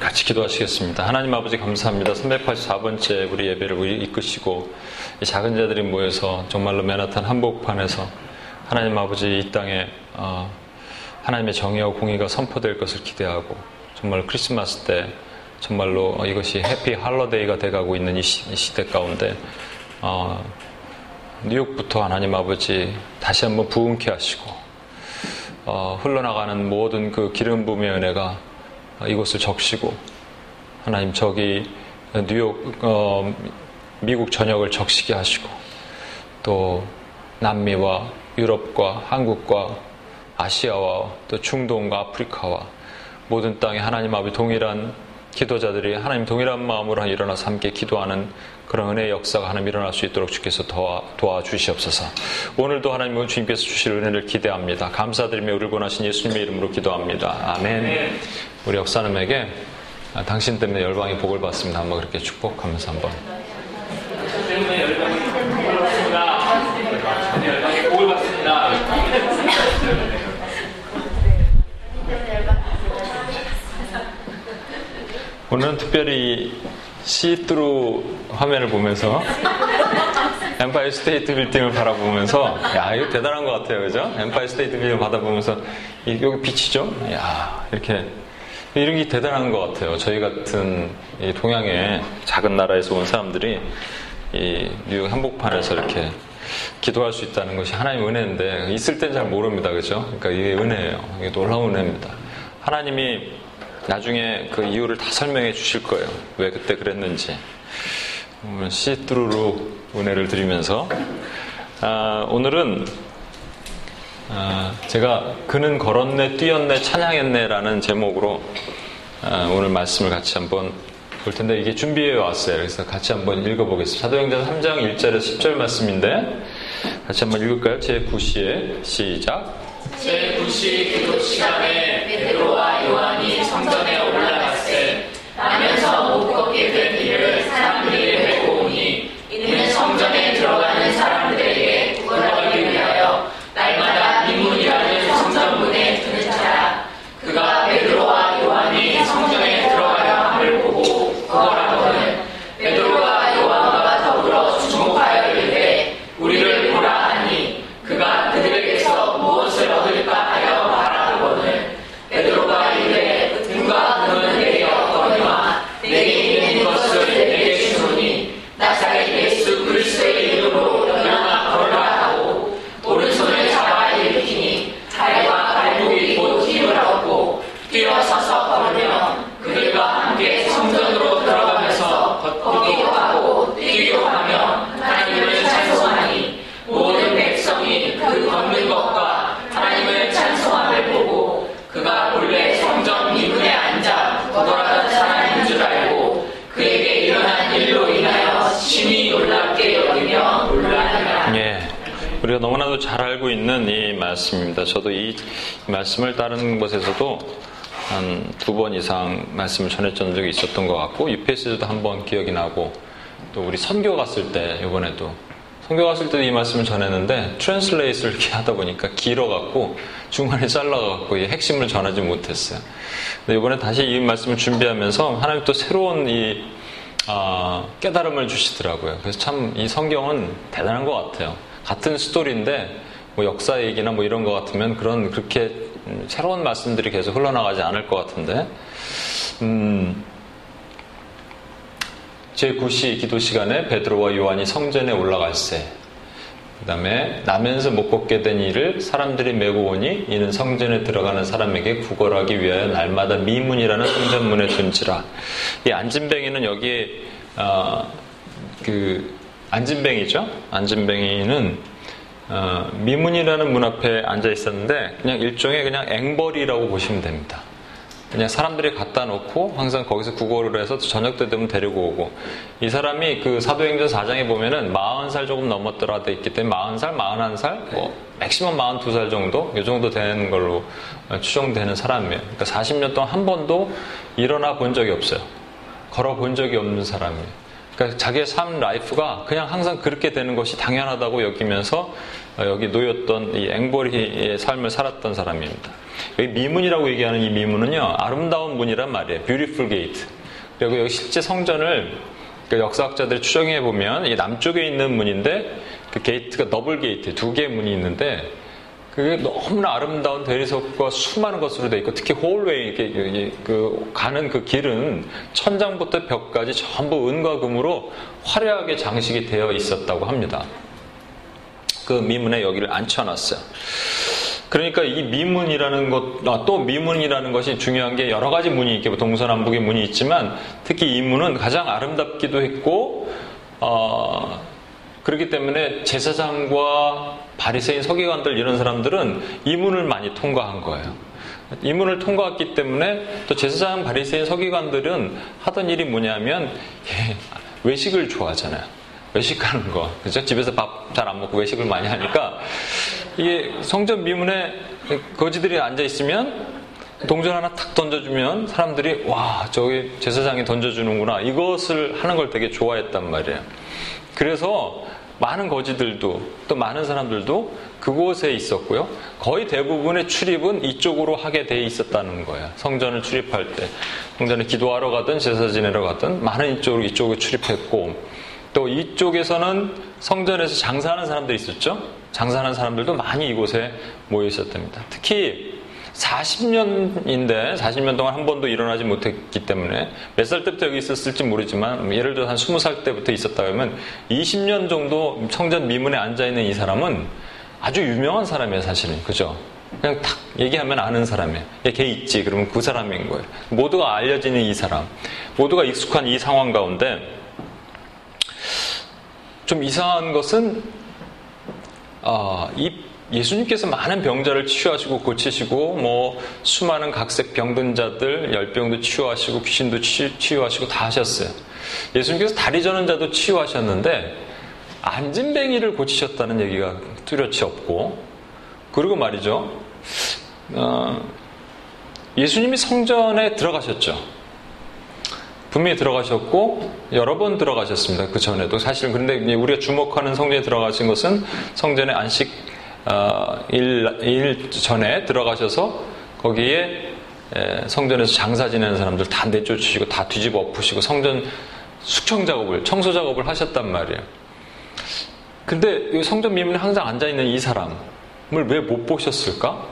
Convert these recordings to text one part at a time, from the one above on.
같이 기도하시겠습니다. 하나님 아버지 감사합니다. 384번째 우리 예배를 이끄시고 작은 자들이 모여서 정말로 맨하탄 한복판에서 하나님 아버지 이 땅에 어, 하나님의 정의와 공의가 선포될 것을 기대하고 정말 크리스마스 때 정말로 이것이 해피 할러데이가 돼가고 있는 이, 시, 대 가운데 어, 뉴욕부터 하나님 아버지 다시 한번 부흥케 하시고 어, 흘러나가는 모든 그 기름 부음의 은혜가 이곳을 적시고 하나님 저기 뉴욕 어, 미국 전역을 적시게 하시고 또 남미와 유럽과 한국과 아시아와 또 중동과 아프리카와 모든 땅에 하나님 아버지 동일한 기도자들이 하나님 동일한 마음으로 일어나서 함께 기도하는 그런 은혜의 역사가 하나님 일어날 수 있도록 주께서 도와, 도와주시옵소서. 오늘도 하나님은 주님께서 주실 은혜를 기대합니다. 감사드리며 우리를 권하신 예수님의 이름으로 기도합니다. 아멘. 우리 역사님에게 당신 때문에 열방이 복을 받습니다. 한번 그렇게 축복하면서 한번. 때문에 열방이 복을 받습니다. 열방이 복을 받습니다. 오늘은 특별히 시트루 화면을 보면서 Empire State 빌딩을 바라보면서 야 이거 대단한 것 같아요 그죠? Empire State 빌딩을 바라보면서 여기 비치죠? 야 이렇게 이런 게 대단한 것 같아요 저희 같은 동양의 작은 나라에서 온 사람들이 이 뉴욕 한복판에서 이렇게 기도할 수 있다는 것이 하나님의 은혜인데 있을 땐 잘 모릅니다 그죠? 그러니까 이게 은혜예요 이게 놀라운 은혜입니다 하나님이 나중에 그 이유를 다 설명해 주실 거예요. 왜 그때 그랬는지. 시뚜루루 은혜를 드리면서 아, 오늘은 아, 제가 그는 걸었네 뛰었네 찬양했네라는 제목으로 아, 오늘 말씀을 같이 한번 볼 텐데 이게 준비해 왔어요. 그래서 같이 한번 읽어보겠습니다. 사도행전 3장 1절에서 10절 말씀인데 같이 한번 읽을까요? 제 9시에 시작. 제 9시 기도 시간에 말씀입니다. 저도 이 말씀을 다른 곳에서도 한 두 번 이상 말씀을 전했던 적이 있었던 것 같고, UPS에도 한 번 기억이 나고, 또 우리 선교 갔을 때, 이번에도. 선교 갔을 때도 이 말씀을 전했는데, translate를 이렇게 하다 보니까 길어갖고, 중간에 잘라갖고, 이 핵심을 전하지 못했어요. 근데 이번에 다시 이 말씀을 준비하면서, 하나님 또 새로운 이, 아, 깨달음을 주시더라고요. 그래서 참 이 성경은 대단한 것 같아요. 같은 스토리인데 뭐 역사 얘기나 뭐 이런 것 같으면 그런 그렇게 음, 새로운 말씀들이 계속 흘러나가지 않을 것 같은데. 음, 제9시 기도 시간에 베드로와 요한이 성전에 올라갈세. 그 다음에 나면서 못 걷게 된 이를 사람들이 메고 오니 이는 성전에 들어가는 사람에게 구걸하기 위하여 날마다 미문이라는 성전문에 둔지라. 이 안진뱅이는 여기에 어, 그 안진뱅이죠? 안진뱅이는 어, 미문이라는 문 앞에 앉아 있었는데 그냥 일종의 그냥 앵벌이라고 보시면 됩니다. 그냥 사람들이 갖다 놓고 항상 거기서 구걸을 해서 저녁 때 되면 데리고 오고 이 사람이 그 사도행전 4장에 보면은 40살 조금 넘었더라 돼 있기 때문에 40살, 41살 뭐 맥시멈 42살 정도? 이 정도 되는 걸로 추정되는 사람이에요. 그러니까 40년 동안 한 번도 일어나 본 적이 없어요. 걸어 본 적이 없는 사람이에요. 그러니까 자기의 삶 life가 그냥 항상 그렇게 되는 것이 당연하다고 여기면서 여기 놓였던 이 앵벌이의 삶을 살았던 사람입니다. 여기 미문이라고 얘기하는 이 미문은요, 아름다운 문이란 말이에요. beautiful gate. 그리고 여기 실제 성전을 그 역사학자들이 추정해 보면 이 남쪽에 있는 문인데 그 gate가 double gate 두 개의 문이 있는데 그게 너무나 아름다운 대리석과 수많은 것으로 되어 있고 특히 hallway 이렇게 그 가는 그 길은 천장부터 벽까지 전부 은과 금으로 화려하게 장식이 되어 있었다고 합니다. 그 미문에 여기를 앉혀놨어요. 그러니까 이 미문이라는 것, 아, 또 미문이라는 것이 중요한 게 여러 가지 문이 있게 동서남북의 문이 있지만 특히 이 문은 가장 아름답기도 했고, 어, 그렇기 때문에 제사장과 바리새인 서기관들 이런 사람들은 이 문을 많이 통과한 거예요. 이 문을 통과했기 때문에 또 제사장 바리새인 서기관들은 하던 일이 뭐냐면 예, 외식을 좋아하잖아요. 외식하는 거. 그죠? 집에서 밥 잘 안 먹고 외식을 많이 하니까 이게 성전 미문에 거지들이 앉아 있으면 동전 하나 탁 던져주면 사람들이 와 저기 제사장이 던져주는구나 이것을 하는 걸 되게 좋아했단 말이에요. 그래서 많은 거지들도 또 많은 사람들도 그곳에 있었고요. 거의 대부분의 출입은 이쪽으로 하게 돼 있었다는 거예요. 성전을 출입할 때. 성전에 기도하러 가든 제사 지내러 가든 많은 이쪽으로 이쪽으로 출입했고 또 이쪽에서는 성전에서 장사하는 사람들이 있었죠. 장사하는 사람들도 많이 이곳에 모여 있었답니다. 특히 40년인데 40년 동안 한 번도 일어나지 못했기 때문에 몇 살 때부터 여기 있었을지 모르지만 예를 들어 한 20살 때부터 있었다 그러면 20년 정도 성전 미문에 앉아 있는 이 사람은 아주 유명한 사람이에요, 사실은. 그죠? 그냥 탁 얘기하면 아는 사람이에요. 걔 있지. 그러면 그 사람인 거예요. 모두가 알려지는 이 사람. 모두가 익숙한 이 상황 가운데 좀 이상한 것은 어, 이 예수님께서 많은 병자를 치유하시고 고치시고 뭐 수많은 각색 병든 자들 열병도 치유하시고 귀신도 치유하시고 다 하셨어요. 예수님께서 다리 저는 자도 치유하셨는데 안진뱅이를 고치셨다는 얘기가 뚜렷이 없고 그리고 말이죠. 어, 예수님이 성전에 들어가셨죠. 분명히 들어가셨고 여러 번 들어가셨습니다. 그 전에도 사실 그런데 우리가 주목하는 성전에 들어가신 것은 성전의 안식 어, 일, 일 전에 들어가셔서 거기에 성전에서 장사 지내는 사람들 다 내쫓으시고 다 뒤집어 엎으시고 성전 숙청 작업을 청소 작업을 하셨단 말이에요. 근데 성전 미문에 항상 앉아 있는 이 사람을 왜 못 보셨을까?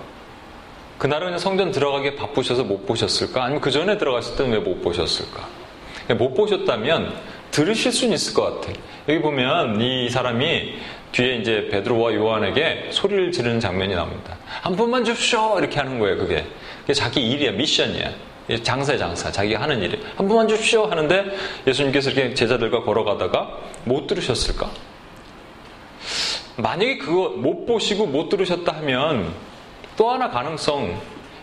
그날은 그냥 성전 들어가기에 바쁘셔서 못 보셨을까? 아니면 그 전에 들어갔을 때는 왜 못 보셨을까? 못 보셨다면 들으실 수는 있을 것 같아. 여기 보면 이 사람이 뒤에 이제 베드로와 요한에게 소리를 지르는 장면이 나옵니다. 한 번만 줍쇼! 이렇게 하는 거예요, 그게. 그게 자기 일이야, 미션이야. 장사의 장사, 자기가 하는 일이. 한 번만 줍쇼! 하는데 예수님께서 이렇게 제자들과 걸어가다가 못 들으셨을까? 만약에 그거 못 보시고 못 들으셨다 하면 또 하나 가능성,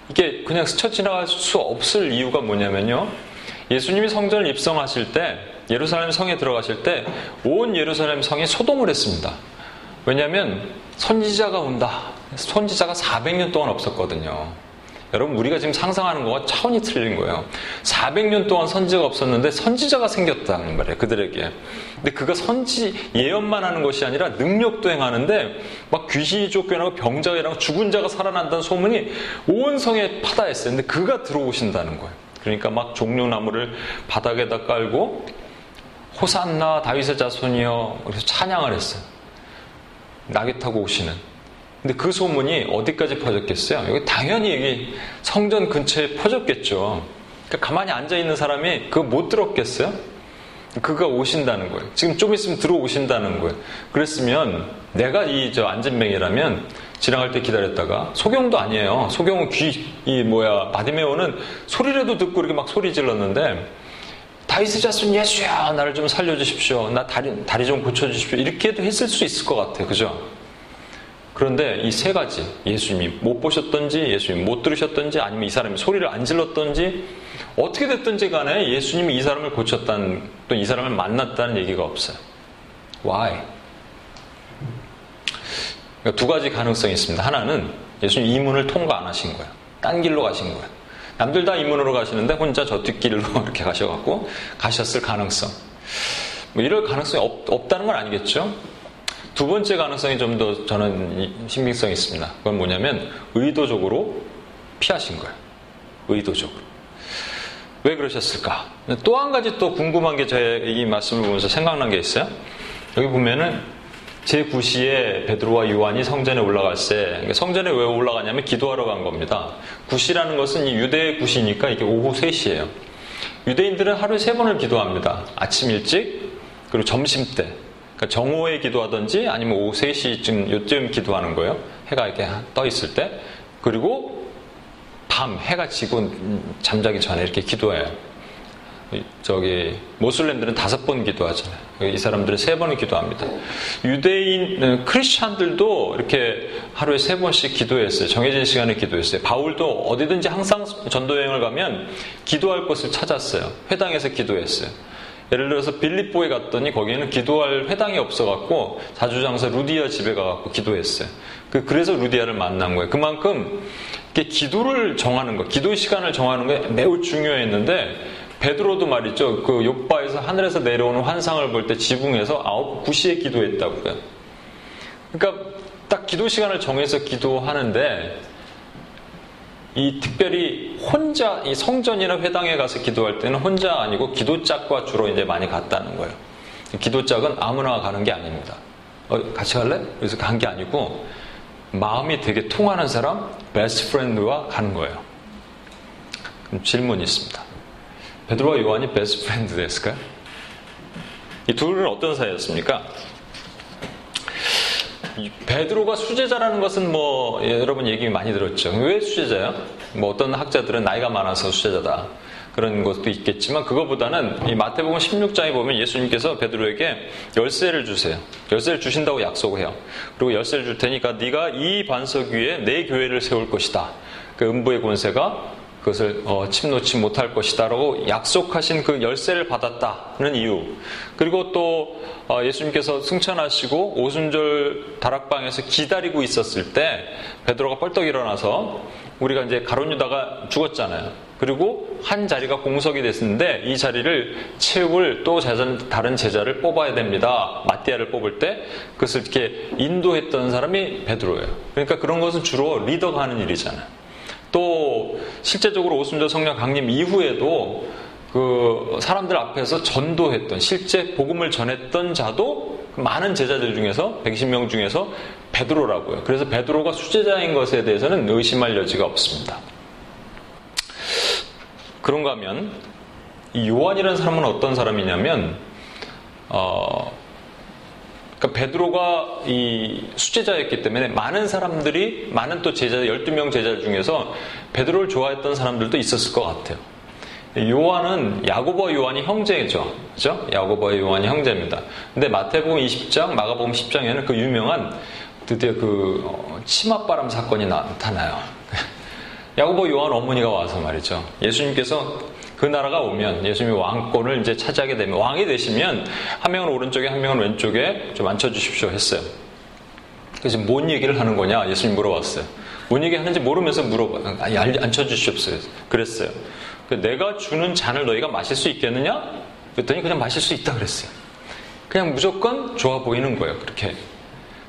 이게 그냥 스쳐 지나갈 수 없을 이유가 뭐냐면요. 예수님이 성전을 입성하실 때, 예루살렘 성에 들어가실 때, 온 예루살렘 성에 소동을 했습니다. 왜냐하면 선지자가 온다. 선지자가 400년 동안 없었거든요. 여러분 우리가 지금 상상하는 거와 차원이 틀린 거예요. 400년 동안 선지자가 없었는데 선지자가 생겼다는 말이에요. 그들에게. 근데 그가 선지 예언만 하는 것이 아니라 능력도 행하는데 막 귀신이 쫓겨나고 병자가 일어나고 죽은 자가 살아난다는 소문이 온 성에 파다했어요. 근데 그가 들어오신다는 거예요. 그러니까 막 종려나무를 바닥에다 깔고 호산나 다윗의 자손이여 그래서 찬양을 했어요. 낙이 타고 오시는. 근데 그 소문이 어디까지 퍼졌겠어요? 여기 당연히 여기 성전 근처에 퍼졌겠죠. 그러니까 가만히 앉아 있는 사람이 그거 못 들었겠어요? 그가 오신다는 거예요. 지금 좀 있으면 들어오신다는 거예요. 그랬으면 내가 이 저 안진뱅이라면 지나갈 때 기다렸다가 소경도 아니에요. 소경은 귀 이 뭐야 바디메오는 소리라도 듣고 이렇게 막 소리 질렀는데 다윗의 자손 예수야 나를 좀 살려주십시오. 나 다리 다리 좀 고쳐주십시오. 이렇게도 했을 수 있을 것 같아요. 그죠? 그런데 이 세 가지 예수님이 못 보셨던지 예수님이 못 들으셨던지 아니면 이 사람이 소리를 안 질렀던지 어떻게 됐든지 간에 예수님이 이 사람을 고쳤다는 또 이 사람을 만났다는 얘기가 없어요. Why? 그러니까 두 가지 가능성이 있습니다. 하나는 예수님 이 문을 통과 안 하신 거예요. 딴 길로 가신 거예요. 남들 다 이문으로 가시는데 혼자 저 뒷길로 이렇게 가셔갖고 가셨을 가능성. 뭐 이럴 가능성이 없, 다는 건 아니겠죠? 두 번째 가능성이 좀 더 저는 신빙성이 있습니다. 그건 뭐냐면 의도적으로 피하신 거예요. 의도적으로. 왜 그러셨을까? 또 한 가지 또 궁금한 게 제 이 말씀을 보면서 생각난 게 있어요. 여기 보면은 제9시에 베드로와 요한이 성전에 올라갈 때 그러니까 성전에 왜 올라가냐면 기도하러 간 겁니다. 9시라는 것은 이 유대의 9시니까 이게 오후 3시예요. 유대인들은 하루에 세 번을 기도합니다. 아침 일찍 그리고 점심 때. 그러니까 정오에 기도하든지 아니면 오후 3시쯤 요쯤 기도하는 거예요. 해가 이렇게 떠 있을 때. 그리고 밤 해가 지고 잠자기 전에 이렇게 기도해요. 저기 모슬렘들은 다섯 번 기도하잖아요. 이 사람들은 세 번을 기도합니다. 유대인 어, 크리스찬들도 이렇게 하루에 세 번씩 기도했어요. 정해진 시간에 기도했어요. 바울도 어디든지 항상 전도 여행을 가면 기도할 곳을 찾았어요. 회당에서 기도했어요. 예를 들어서 빌립보에 갔더니 거기에는 기도할 회당이 없어갖고 자주장사 루디아 집에 가갖고 기도했어요. 그, 그래서 루디아를 만난 거예요. 그만큼 기도를 정하는 거, 기도 시간을 정하는 게 매우 중요했는데 베드로도 말이죠. 그 욕바에서 하늘에서 내려오는 환상을 볼 때 지붕에서 아홉 구시에 기도했다고요. 그러니까 딱 기도 시간을 정해서 기도하는데 이 특별히 혼자 이 성전이나 회당에 가서 기도할 때는 혼자 아니고 기도짝과 주로 이제 많이 갔다는 거예요. 기도짝은 아무나 가는 게 아닙니다. 어, 같이 갈래? 그래서 간 게 아니고 마음이 되게 통하는 사람, best friend와 가는 거예요. 그럼 질문이 있습니다. 베드로와 요한이 best friend 됐을까요? 이 둘은 어떤 사이였습니까? 베드로가 수제자라는 것은 뭐 여러분 얘기 많이 들었죠. 왜 수제자야? 뭐 어떤 학자들은 나이가 많아서 수제자다. 그런 것도 있겠지만 그거보다는 이 마태복음 16장에 보면 예수님께서 베드로에게 열쇠를 주세요. 열쇠를 주신다고 약속을 해요. 그리고 열쇠를 줄 테니까 네가 이 반석 위에 내 교회를 세울 것이다. 그 음부의 권세가 그것을 어, 침놓지 못할 것이다라고 약속하신 그 열쇠를 받았다는 이유. 그리고 또 어, 예수님께서 승천하시고 오순절 다락방에서 기다리고 있었을 때 베드로가 뻘떡 일어나서 우리가 이제 가론 유다가 죽었잖아요. 그리고 한 자리가 공석이 됐는데 이 자리를 채울 또 다른 제자를 뽑아야 됩니다. 마띠아를 뽑을 때 그것을 이렇게 인도했던 사람이 베드로예요. 그러니까 그런 것은 주로 리더가 하는 일이잖아요. 또 실제적으로 오순절 성령 강림 이후에도 그 사람들 앞에서 전도했던 실제 복음을 전했던 자도 많은 제자들 중에서 120명 중에서 베드로라고요. 그래서 베드로가 수제자인 것에 대해서는 의심할 여지가 없습니다. 그런가 하면 이 요한이라는 사람은 어떤 사람이냐면 어, 그러니까 베드로가 이 수제자였기 때문에 많은 사람들이 많은 또 제자 12명 제자 중에서 베드로를 좋아했던 사람들도 있었을 것 같아요. 요한은 야고보 요한이 형제죠. 그죠? 야고보 요한이 형제입니다. 근데 마태복음 20장, 마가복음 10장에는 그 유명한 드디어 그 어, 치맛바람 사건이 나타나요. 야고보 요한 어머니가 와서 말이죠. 예수님께서 그 나라가 오면 예수님이 왕권을 이제 차지하게 되면 왕이 되시면 한 명은 오른쪽에 한 명은 왼쪽에 좀 앉혀 주십시오 했어요. 그래서 뭔 얘기를 하는 거냐 예수님 물어봤어요. 뭔 얘기 하는지 모르면서 물어봐 아니, 앉혀 주십시오. 그랬어요. 그 내가 주는 잔을 너희가 마실 수 있겠느냐? 그랬더니 그냥 마실 수 있다 그랬어요. 그냥 무조건 좋아 보이는 거예요. 그렇게.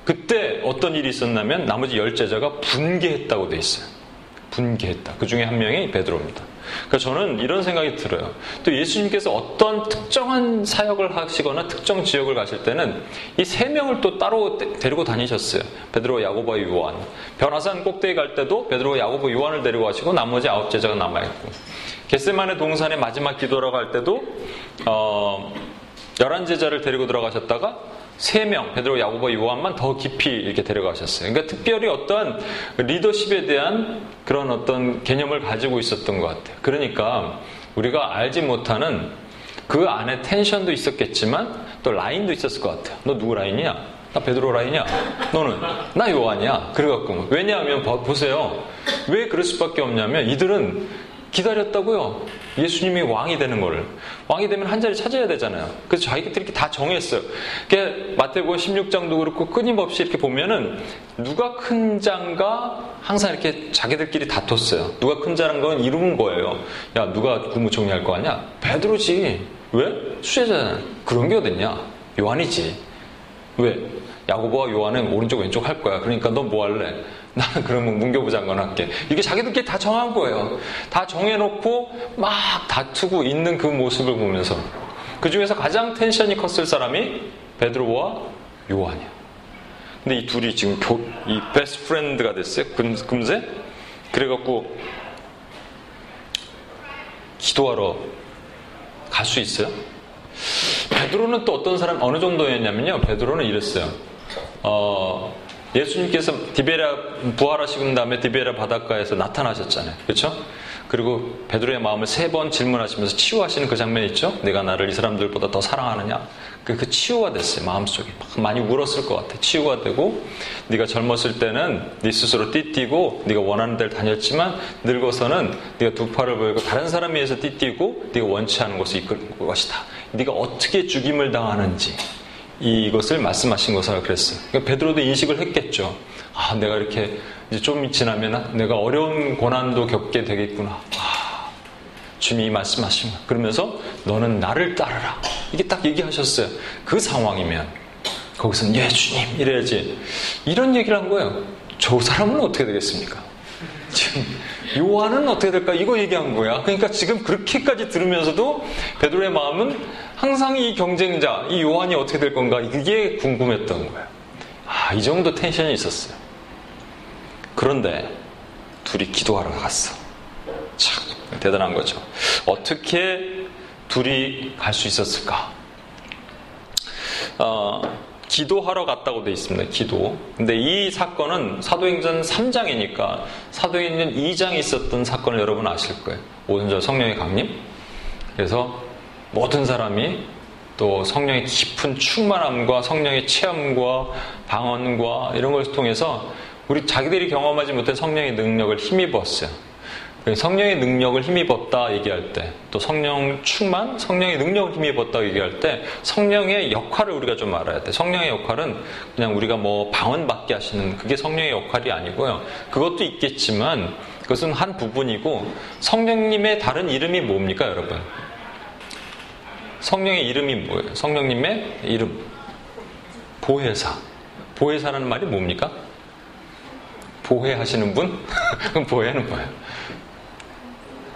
그때 어떤 일이 있었냐면 나머지 열 제자가 분개했다고 돼 있어요. 분개했다. 그 중에 한 명이 베드로입니다. 그러니까 저는 이런 생각이 들어요. 또 예수님께서 어떤 특정한 사역을 하시거나 특정 지역을 가실 때는 이 세 명을 또 따로 데리고 다니셨어요. 베드로, 야고보, 요한. 변화산 꼭대기 갈 때도 베드로, 야고보, 요한을 데리고 가시고 나머지 아홉 제자가 남아 있고. 겟세만의 동산의 마지막 기도라고 할 때도 어, 열한 제자를 데리고 들어가셨다가 세 명, 베드로, 야고보, 요한만 더 깊이 이렇게 데려가셨어요. 그러니까 특별히 어떤 리더십에 대한 그런 어떤 개념을 가지고 있었던 것 같아요. 그러니까 우리가 알지 못하는 그 안에 텐션도 있었겠지만 또 라인도 있었을 것 같아요. 너 누구 라인이냐? 나 베드로 라인이야. 너는 나 요한이야. 그래갖고 왜냐하면 보세요. 왜 그럴 수밖에 없냐면 이들은 기다렸다고요. 예수님이 왕이 되는 거를. 왕이 되면 한 자리 찾아야 되잖아요. 그래서 자기들이 이렇게 다 정했어요. 그게 마태복음 16장도 그렇고 끊임없이 이렇게 보면은 누가 큰 장가 항상 이렇게 자기들끼리 다퉜어요. 누가 큰 자란 건 이루는 거예요. 야, 누가 국무총리할 거 아니야? 베드로지. 왜? 수제자잖아. 그런 게 어딨냐? 요한이지. 왜? 야고보와 요한은 오른쪽 왼쪽 할 거야. 그러니까 너 뭐 할래? 나는 그러면 문교부 장관 할게. 이게 자기들끼리 다 정한 거예요. 다 정해놓고 막 다투고 있는 그 모습을 보면서 그 중에서 가장 tension이 컸을 사람이 베드로와 요한이야. 근데 이 둘이 지금 교, 이 best friend가 됐어요. 금, 금세? 그래갖고 기도하러 갈 수 있어요? 베드로는 또 어떤 사람 어느 정도였냐면요. 베드로는 이랬어요. 어, 예수님께서 디베라 부활하시고 다음에 디베라 바닷가에서 나타나셨잖아요. 그렇죠? 그리고 베드로의 마음을 세 번 질문하시면서 치유하시는 그 장면 있죠? 내가 나를 이 사람들보다 더 사랑하느냐? 그, 그 치유가 됐어요. 마음속에. 많이 울었을 것 같아. 치유가 되고 네가 젊었을 때는 네 스스로 띠뛰고 네가 원하는 데를 다녔지만 늙어서는 네가 두 팔을 보이고 다른 사람 위해서 띠뛰고 네가 원치 않은 곳을 이끌 것이다. 네가 어떻게 죽임을 당하는지 이것을 말씀하신 것을 그랬어요. 그러니까 베드로도 인식을 했겠죠. 아, 내가 이렇게 이제 좀 지나면 내가 어려운 고난도 겪게 되겠구나. 아, 주님이 말씀하신 거. 그러면서 너는 나를 따르라. 이게 딱 얘기하셨어요. 그 상황이면 거기서는 예 주님 이래야지. 이런 얘기를 한 거예요. 저 사람은 어떻게 되겠습니까? 지금 요한은 어떻게 될까? 이거 얘기한 거야. 그러니까 지금 그렇게까지 들으면서도 베드로의 마음은 항상 이 경쟁자, 이 요한이 어떻게 될 건가? 이게 궁금했던 거예요. 아, 이 정도 텐션이 있었어요. 그런데 둘이 기도하러 갔어. 참, 대단한 거죠. 어떻게 둘이 갈 수 있었을까? 어, 기도하러 갔다고 돼 있습니다. 기도. 근데 이 사건은 사도행전 3장이니까 사도행전 2장에 있었던 사건을 여러분 아실 거예요. 오순절 성령의 강림. 그래서 모든 사람이 또 성령의 깊은 충만함과 성령의 체험과 방언과 이런 것을 통해서 우리 자기들이 경험하지 못한 성령의 능력을 힘입었어요. 성령의 능력을 힘입었다 얘기할 때, 또 성령 충만, 성령의 능력을 힘입었다 얘기할 때, 성령의 역할을 우리가 좀 알아야 돼. 성령의 역할은 그냥 우리가 뭐 방언받게 하시는 그게 성령의 역할이 아니고요. 그것도 있겠지만, 그것은 한 부분이고, 성령님의 다른 이름이 뭡니까, 여러분? 성령의 이름이 뭐예요? 성령님의 이름. 보혜사. 보혜사라는 말이 뭡니까? 보혜하시는 분? 보혜는 뭐예요?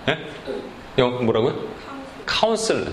예? 영 뭐라고요? 카운슬러.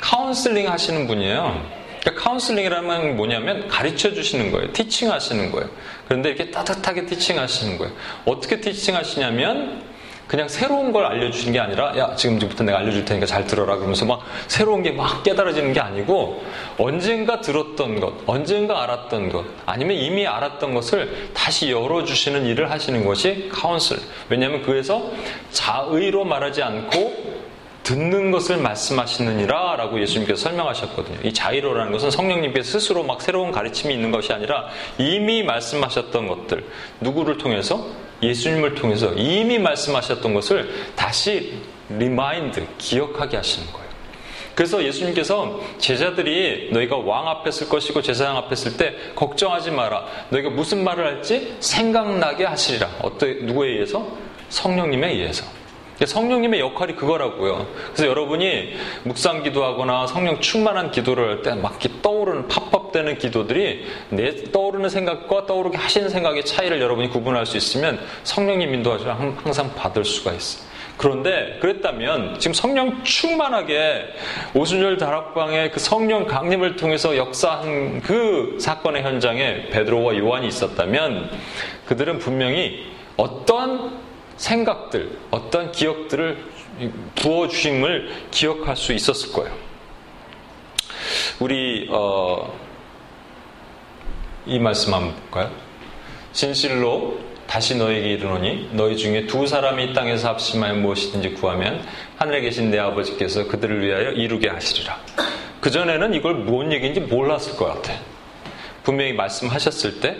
카운슬링 하시는 분이에요. 그러니까 카운슬링이라면 뭐냐면 가르쳐 주시는 거예요. teaching 하시는 거예요. 그런데 이렇게 따뜻하게 teaching 하시는 거예요. 어떻게 teaching 하시냐면 그냥 새로운 걸 알려주시는 게 아니라 야 지금부터 내가 알려줄 테니까 잘 들어라 그러면서 막 새로운 게 막 깨달아지는 게 아니고 언젠가 들었던 것, 언젠가 알았던 것, 아니면 이미 알았던 것을 다시 열어주시는 일을 하시는 것이 counsel. 왜냐하면 그에서 자의로 말하지 않고 듣는 것을 말씀하시느니라 라고 예수님께서 설명하셨거든요. 이 자의로라는 것은 성령님께서 스스로 막 새로운 가르침이 있는 것이 아니라 이미 말씀하셨던 것들, 누구를 통해서? 예수님을 통해서 이미 말씀하셨던 것을 다시 remind, 기억하게 하시는 거예요. 그래서 예수님께서 제자들이 너희가 왕 앞에 설 것이고 제사장 앞에 설 때 걱정하지 마라. 너희가 무슨 말을 할지 생각나게 하시리라. 어떠, 누구에 의해서? 성령님에 의해서. 성령님의 역할이 그거라고요. 그래서 여러분이 묵상 기도하거나 성령 충만한 기도를 할 때 막 떠오르는 팝업되는 기도들이 내 떠오르는 생각과 떠오르게 하시는 생각의 차이를 여러분이 구분할 수 있으면 성령님 인도하시면 항상 받을 수가 있어요. 그런데 그랬다면 지금 성령 충만하게 오순절 다락방의 그 성령 강림을 통해서 역사한 그 사건의 현장에 베드로와 요한이 있었다면 그들은 분명히 어떠한 생각들, 어떤 기억들을 부어주심을 기억할 수 있었을 거예요. 우리 어, 이 말씀 한번 볼까요? 진실로 다시 너에게 이르노니 너희 중에 두 사람이 땅에서 합심하여 무엇이든지 구하면 하늘에 계신 내 아버지께서 그들을 위하여 이루게 하시리라. 그전에는 이걸 뭔 얘기인지 몰랐을 것 같아. 분명히 말씀하셨을 때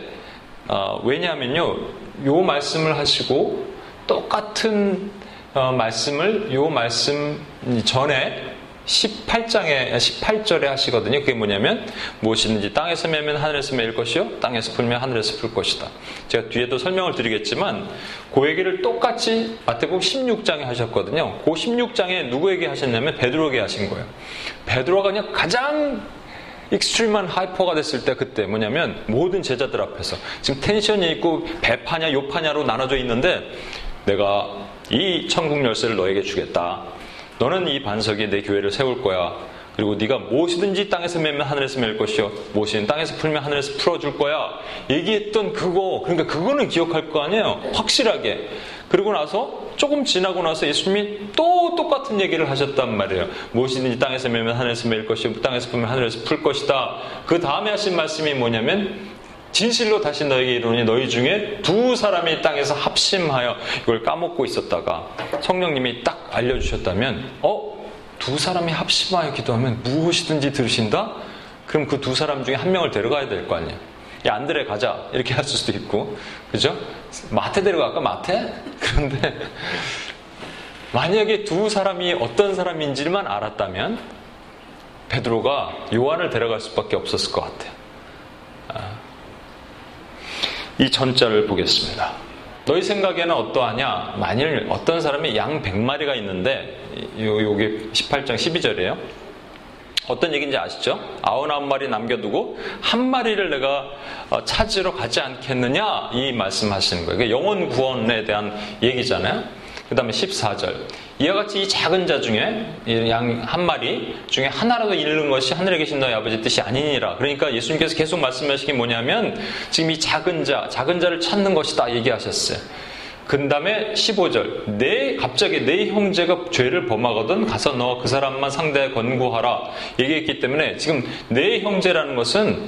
어, 왜냐하면요 요 말씀을 하시고 똑같은 어, 말씀을 요 말씀 전에 18장에 18절에 하시거든요. 그게 뭐냐면 무엇이든지 땅에서 매면 하늘에서 매일 것이요 땅에서 풀면 하늘에서 풀 것이다. 제가 뒤에도 설명을 드리겠지만 그 얘기를 똑같이 마태복음 16장에 하셨거든요. 그 16장에 누구에게 하셨냐면 베드로에게 하신 거예요. 베드로가 그냥 가장 extreme한 hyper가 됐을 때 그때 뭐냐면 모든 제자들 앞에서 지금 tension이 있고 베파냐 요파냐로 나눠져 있는데 내가 이 천국 열쇠를 너에게 주겠다. 너는 이 반석에 내 교회를 세울 거야. 그리고 네가 무엇이든지 땅에서 매면 하늘에서 맬 것이요. 무엇이든 땅에서 풀면 하늘에서 풀어줄 거야. 얘기했던 그거, 그러니까 그거는 기억할 거 아니에요. 확실하게. 그리고 나서 조금 지나고 나서 예수님이 또 똑같은 얘기를 하셨단 말이에요. 무엇이든지 땅에서 매면 하늘에서 맬 것이요. 땅에서 풀면 하늘에서 풀 것이다. 그 다음에 하신 말씀이 뭐냐면 진실로 다시 너에게 이르니 너희 중에 두 사람이 땅에서 합심하여 이걸 까먹고 있었다가 성령님이 딱 알려주셨다면 어? 두 사람이 합심하여 기도하면 무엇이든지 들으신다? 그럼 그 두 사람 중에 한 명을 데려가야 될 거 아니에요. 야, 안드레 가자. 이렇게 할 수도 있고. 그죠? 마태 데려갈까? 마태? 그런데 만약에 두 사람이 어떤 사람인지만 알았다면 베드로가 요한을 데려갈 수밖에 없었을 것 같아요. 이 전자를 보겠습니다. 너희 생각에는 어떠하냐? 만일 어떤 사람이 양 100마리가 있는데, 요, 요게 18장 12절이에요. 어떤 얘기인지 아시죠? 아흔아홉 마리 남겨두고 한 마리를 내가 어, 찾으러 가지 않겠느냐? 이 말씀하시는 거예요. 영혼 구원에 대한 얘기잖아요. 그 다음에 14절. 이와 같이 이 작은 자 중에 양 한 마리 중에 하나라도 잃는 것이 하늘에 계신 너희 아버지 뜻이 아니니라. 그러니까 예수님께서 계속 말씀하시기 뭐냐면 지금 이 작은 자, 작은 자를 찾는 것이다 얘기하셨어요. 그 다음에 15절. 내, 갑자기 내 형제가 죄를 범하거든 가서 너 그 사람만 상대에 권고하라. 얘기했기 때문에 지금 내 형제라는 것은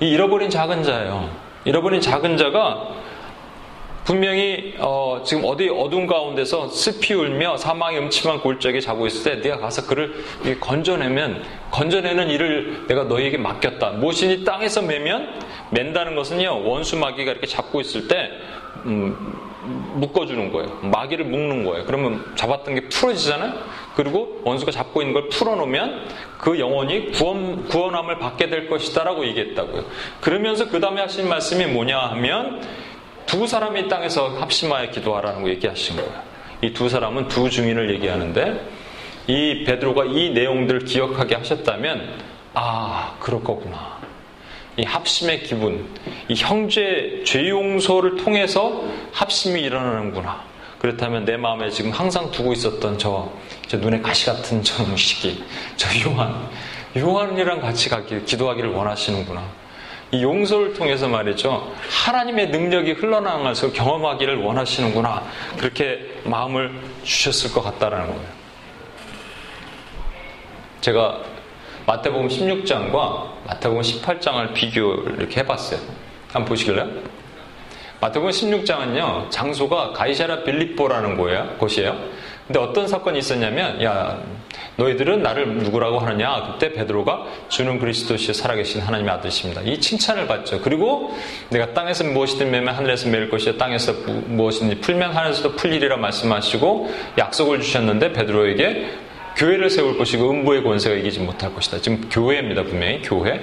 이 잃어버린 작은 자예요. 잃어버린 작은 자가 분명히 어, 지금 어디 어두운 가운데서 슬피 울며 사망의 음침한 골짜기에 자고 있을 때 네가 가서 그를 건져내면 건져내는 일을 내가 너희에게 맡겼다. 무엇이니 땅에서 매면 맨다는 것은요 원수 마귀가 이렇게 잡고 있을 때 음, 묶어주는 거예요. 마귀를 묶는 거예요. 그러면 잡았던 게 풀어지잖아요. 그리고 원수가 잡고 있는 걸 풀어놓으면 그 영혼이 구원, 구원함을 받게 될 것이다라고 얘기했다고요. 그러면서 그 다음에 하신 말씀이 뭐냐 하면 두 사람이 땅에서 합심하여 기도하라는 거 얘기하신 거예요. 이 두 사람은 두 증인을 얘기하는데 이 베드로가 이 내용들을 기억하게 하셨다면 아 그럴 거구나. 이 합심의 기분, 이 형제 죄 용서를 통해서 합심이 일어나는구나. 그렇다면 내 마음에 지금 항상 두고 있었던 저, 저 눈에 가시 같은 저 무식이, 저 요한, 요한이랑 같이 가기, 기도하기를 원하시는구나. 이 용서를 통해서 말이죠. 하나님의 능력이 흘러나가서 경험하기를 원하시는구나. 그렇게 마음을 주셨을 것 같다라는 거예요. 제가 마태복음 16장과 마태복음 18장을 비교 이렇게 해봤어요. 한번 보시길래요? 마태복음 16장은요, 장소가 가이샤라 빌립보라는 곳이에요. 근데 어떤 사건이 있었냐면, 야, 너희들은 나를 누구라고 하느냐? 그때 베드로가 주는 그리스도시 살아계신 하나님의 아들이십니다. 이 칭찬을 받죠. 그리고 내가 땅에서 무엇이든 매면 하늘에서 매일 것이요 땅에서 무엇이든지 풀면 하늘에서도 풀리리라 말씀하시고 약속을 주셨는데 베드로에게 교회를 세울 것이고 음부의 권세가 이기지 못할 것이다. 지금 교회입니다. 분명히 교회.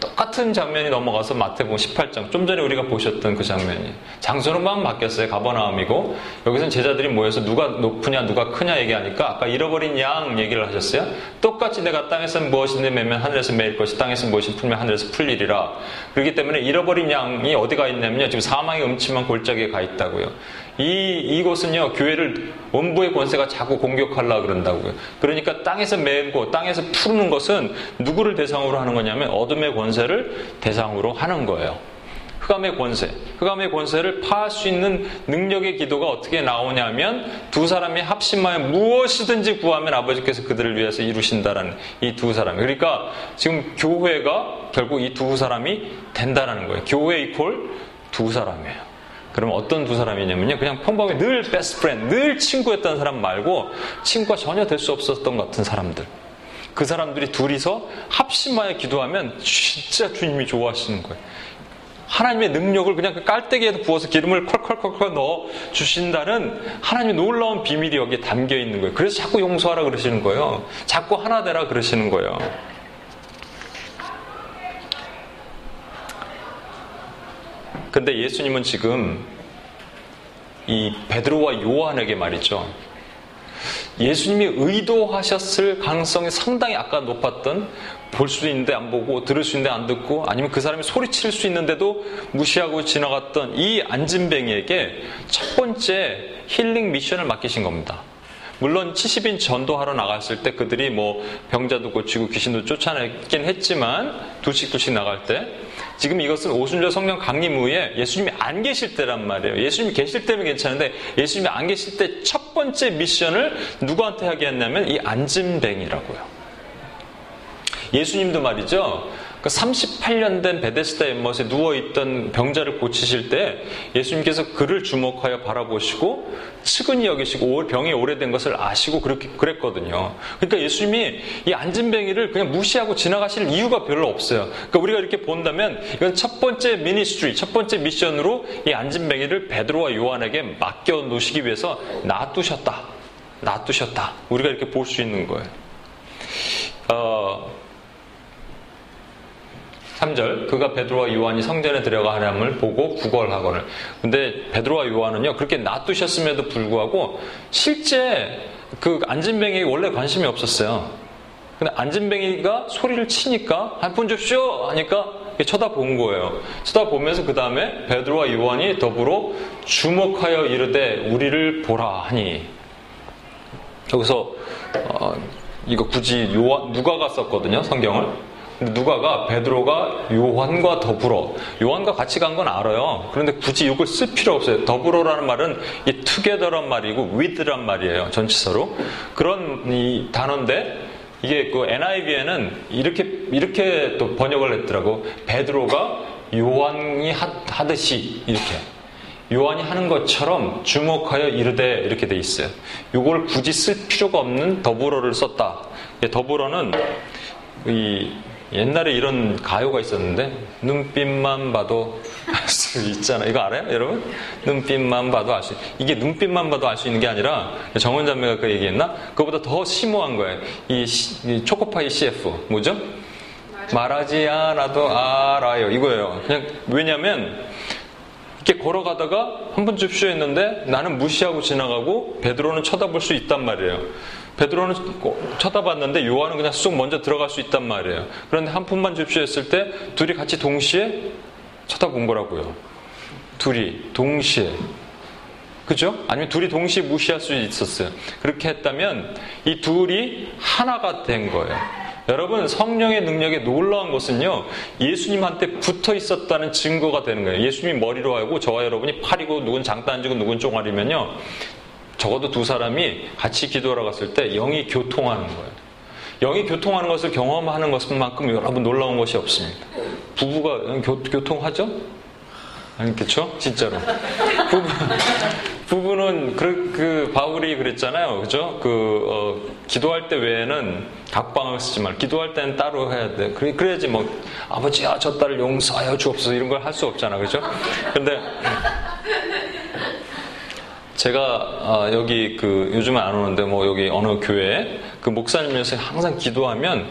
똑같은 장면이 넘어가서 마태복음 18장 좀 전에 우리가 보셨던 그 장면이. 장소는만 바뀌었어요. 가버나움이고. 여기서는 제자들이 모여서 누가 높으냐 누가 크냐 얘기하니까 아까 잃어버린 양 얘기를 하셨어요. 똑같이 내가 땅에서 무엇이든 매면 하늘에서 매일 것이 땅에서 무엇이 풀면 하늘에서 풀리리라. 그렇기 때문에 잃어버린 양이 어디가 있냐면요. 지금 사망의 음침한 골짜기에 가 있다고요 이, 이곳은요, 교회를 원부의 권세가 자꾸 공격하려 그런다고요. 그러니까 땅에서 매고 땅에서 푸는 것은 누구를 대상으로 하는 거냐면 어둠의 권세를 대상으로 하는 거예요. 흑암의 권세. 흑암의 권세를 파할 수 있는 능력의 기도가 어떻게 나오냐면 두 사람이 합심하여 무엇이든지 구하면 아버지께서 그들을 위해서 이루신다라는 이 두 사람. 그러니까 지금 교회가 결국 이 두 사람이 된다라는 거예요. 교회 equal 두 사람이에요. 그러면 어떤 두 사람이냐면요. 그냥 평범히 늘 best friend, 늘 친구였던 사람 말고 친구가 전혀 될 수 없었던 것 같은 사람들. 그 사람들이 둘이서 합심하여 기도하면 진짜 주님이 좋아하시는 거예요. 하나님의 능력을 그냥 그 깔때기에도 부어서 기름을 콸콸콸콸 넣어 주신다는 하나님의 놀라운 비밀이 여기에 담겨 있는 거예요. 그래서 자꾸 용서하라 그러시는 거예요. 자꾸 하나 되라 그러시는 거예요. 근데 예수님은 지금 이 베드로와 요한에게 말이죠. 예수님이 의도하셨을 가능성이 상당히 아까 높았던 볼 수 있는데 안 보고 들을 수 있는데 안 듣고 아니면 그 사람이 소리칠 수 있는데도 무시하고 지나갔던 이 안진뱅이에게 첫 번째 힐링 미션을 맡기신 겁니다. 물론 70인 전도하러 나갔을 때 그들이 뭐 병자도 고치고 귀신도 쫓아냈긴 했지만 둘씩 둘씩 나갈 때 지금 이것은 오순절 성령 강림 후에 예수님이 안 계실 때란 말이에요. 예수님이 계실 때면 괜찮은데 예수님이 안 계실 때 첫 번째 미션을 누구한테 하게 했냐면 이 안진뱅이라고요. 예수님도 말이죠. 그 38년 된 베데스다 엠머스에 누워있던 병자를 고치실 때 예수님께서 그를 주목하여 바라보시고 측은히 여기시고 병이 오래된 것을 아시고 그렇게 그랬거든요. 그러니까 예수님이 이 안진뱅이를 그냥 무시하고 지나가실 이유가 별로 없어요. 그러니까 우리가 이렇게 본다면 이건 첫 번째 미니스트리, 첫 번째 미션으로 이 안진뱅이를 베드로와 요한에게 맡겨 놓으시기 위해서 놔두셨다. 놔두셨다. 우리가 이렇게 볼 수 있는 거예요. 어, 3절 그가 베드로와 요한이 성전에 들어가 하나님을 보고 구걸하거늘. 근데 베드로와 요한은요 그렇게 놔두셨음에도 불구하고 실제 그 안진뱅이에 원래 관심이 없었어요. 근데 안진뱅이가 소리를 치니까 한 푼 줍쇼 하니까 쳐다본 거예요. 쳐다보면서 그 다음에 베드로와 요한이 더불어 주목하여 이르되 우리를 보라 하니. 여기서 어, 이거 굳이 요한 누가가 썼거든요 성경을 누가가 베드로가 요한과 더불어 요한과 같이 간 건 알아요. 그런데 굳이 이걸 쓸 필요 없어요. 더불어라는 말은 이 together란 말이고 with란 말이에요. 전치사로 그런 이 단어인데 이게 그 NIV에는 이렇게 이렇게 또 번역을 했더라고. 베드로가 요한이 하, 듯이 이렇게 요한이 하는 것처럼 주목하여 이르되 이렇게 돼 있어요. 이걸 굳이 쓸 필요가 없는 더불어를 썼다. 더불어는 이 옛날에 이런 가요가 있었는데 눈빛만 봐도 알 수 있잖아. 이거 알아요, 여러분? 눈빛만 봐도 알 수. 이게 눈빛만 봐도 알 수 있는 게 아니라 정원 자매가 그 얘기했나? 그거보다 더 심오한 거예요. 이, 이 초코파이 CF 뭐죠? 말하지 않아도 알아요. 이거예요. 그냥 왜냐면 이렇게 걸어가다가 한번 줍쇼 했는데 나는 무시하고 지나가고 베드로는 쳐다볼 수 있단 말이에요. 베드로는 쳐다봤는데 요한은 그냥 쑥 먼저 들어갈 수 있단 말이에요. 그런데 한 푼만 줍쇼했을 때 둘이 같이 동시에 쳐다본 거라고요. 둘이 동시에. 그죠? 아니면 둘이 동시에 무시할 수 있었어요. 그렇게 했다면 이 둘이 하나가 된 거예요. 여러분 성령의 능력에 놀라운 것은요 예수님한테 붙어 있었다는 증거가 되는 거예요. 예수님이 머리로 하고 저와 여러분이 팔이고 누군 장단지고 누군 종아리면요 적어도 두 사람이 같이 기도하러 갔을 때 영이 교통하는 거예요. 영이 교통하는 것을 경험하는 것만큼 여러분 놀라운 것이 없습니다. 부부가 교, 교통하죠? 아니, 그쵸? 진짜로. 부부, 부부는 그, 그, 바울이 그랬잖아요. 그죠? 그, 어, 기도할 때 외에는 각방을 쓰지 말. 기도할 때는 따로 해야 돼. 그래, 그래야지 뭐, 아버지야, 저 딸을 용서하여 주옵소서 이런 걸 할 수 없잖아. 그죠? 근데, 제가 아, 여기 그 요즘에 안 오는데 뭐 여기 어느 교회 그 목사님에서 항상 기도하면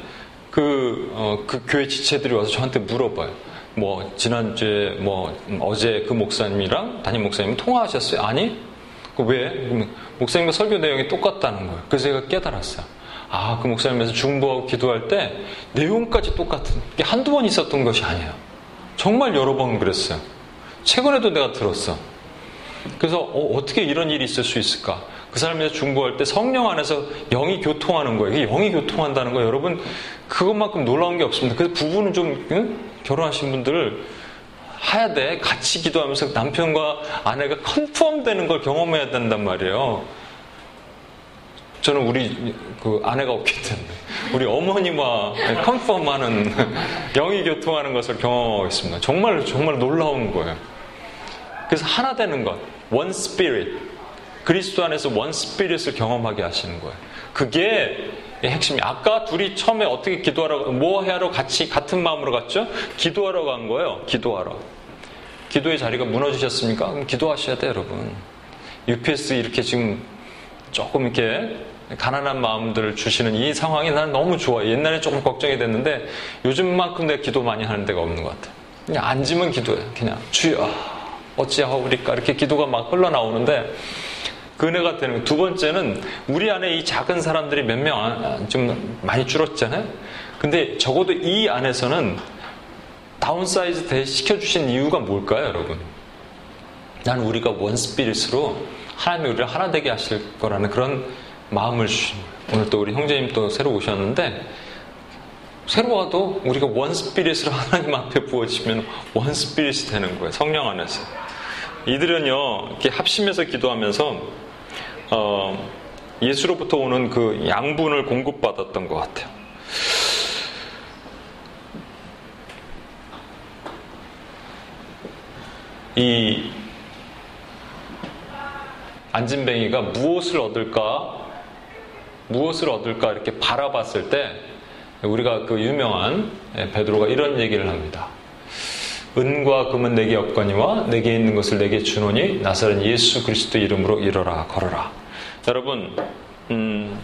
그, 어, 그 교회 지체들이 와서 저한테 물어봐요. 뭐 지난주에 뭐 어제 그 목사님이랑 담임 목사님 통화하셨어요? 아니? 그 왜? 목사님과 설교 내용이 똑같다는 거예요. 그래서 제가 깨달았어요. 아, 그 목사님에서 중보하고 기도할 때 내용까지 똑같은 게 한두 번 있었던 것이 아니에요. 정말 여러 번 그랬어요. 최근에도 내가 들었어. 그래서 어, 떻게 이런 일이 있을 수 있을까? 그 사람에서 중보할 때 성령 안에서 영이 교통하는 거예요. 영이 교통한다는 거 여러분 그것만큼 놀라운 게 없습니다. 그래서 부부는 좀 응? 결혼하신 분들 해야 돼. 같이 기도하면서 남편과 아내가 컨펌되는 걸 경험해야 된단 말이에요. 저는 우리 그 아내가 없기 때문에 우리 어머니와 컨펌하는 영이 교통하는 것을 경험하고 있습니다. 정말 정말 놀라운 거예요. 그래서 하나 되는 것, one spirit. 그리스도 안에서 원 스피릿을 경험하게 하시는 거예요. 그게 핵심이. 아까 둘이 처음에 어떻게 기도하러, 뭐 하러 같이 같은 마음으로 갔죠? 기도하러 간 거예요. 기도하러. 기도의 자리가 무너지셨습니까? 그럼 기도하셔야 돼요, 여러분. UPS 이렇게 지금 조금 이렇게 가난한 마음들을 주시는 이 상황이 나는 너무 좋아. 옛날에 조금 걱정이 됐는데 요즘만큼 내가 기도 많이 하는 데가 없는 것 같아. 그냥 앉으면 기도해. 그냥 주여 어찌하오리까 이렇게 기도가 막 흘러나오는데 그 은혜가 되는 두 번째는 우리 안에 이 작은 사람들이 몇 명 좀 많이 줄었잖아요. 근데 적어도 이 안에서는 downsize 시켜주신 이유가 뭘까요, 여러분? 난 우리가 one spirit으로 하나님이 우리를 하나 되게 하실 거라는 그런 마음을 주신 거예요. 오늘 또 우리 형제님 또 새로 오셨는데 새로 와도 우리가 one spirit으로 하나님 앞에 부어지면 one spirit이 되는 거예요. 성령 안에서. 이들은요, 이렇게 합심해서 기도하면서, 어, 예수로부터 오는 그 양분을 공급받았던 것 같아요. 이 안진뱅이가 무엇을 얻을까, 무엇을 얻을까 이렇게 바라봤을 때 우리가 그 유명한 베드로가 이런 얘기를 합니다. 은과 금은 내게 없거니와 내게 있는 것을 내게 주노니 나사렛 예수 그리스도 이름으로 일어라 걸어라. 여러분, 음,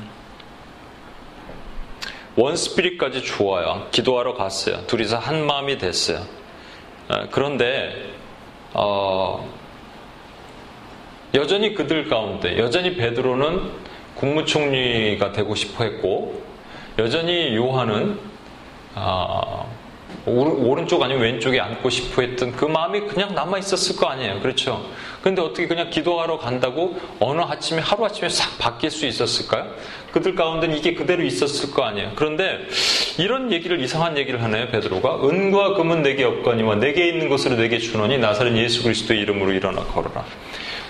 원스피릿까지 좋아요. 기도하러 갔어요. 둘이서 한 마음이 됐어요. 아, 그런데 어, 여전히 그들 가운데 여전히 베드로는 국무총리가 되고 싶어 했고 여전히 요한은 아, 오른쪽 아니면 왼쪽에 앉고 싶어 했던 그 마음이 그냥 남아 있었을 거 아니에요. 그렇죠? 근데 어떻게 그냥 기도하러 간다고 어느 아침에 하루아침에 싹 바뀔 수 있었을까요? 그들 가운데는 이게 그대로 있었을 거 아니에요. 그런데 이런 얘기를 이상한 얘기를 하네요. 베드로가 은과 금은 내게 없거니와 내게 있는 것으로 내게 주노니 나사렛 예수 그리스도의 이름으로 일어나 걸어라.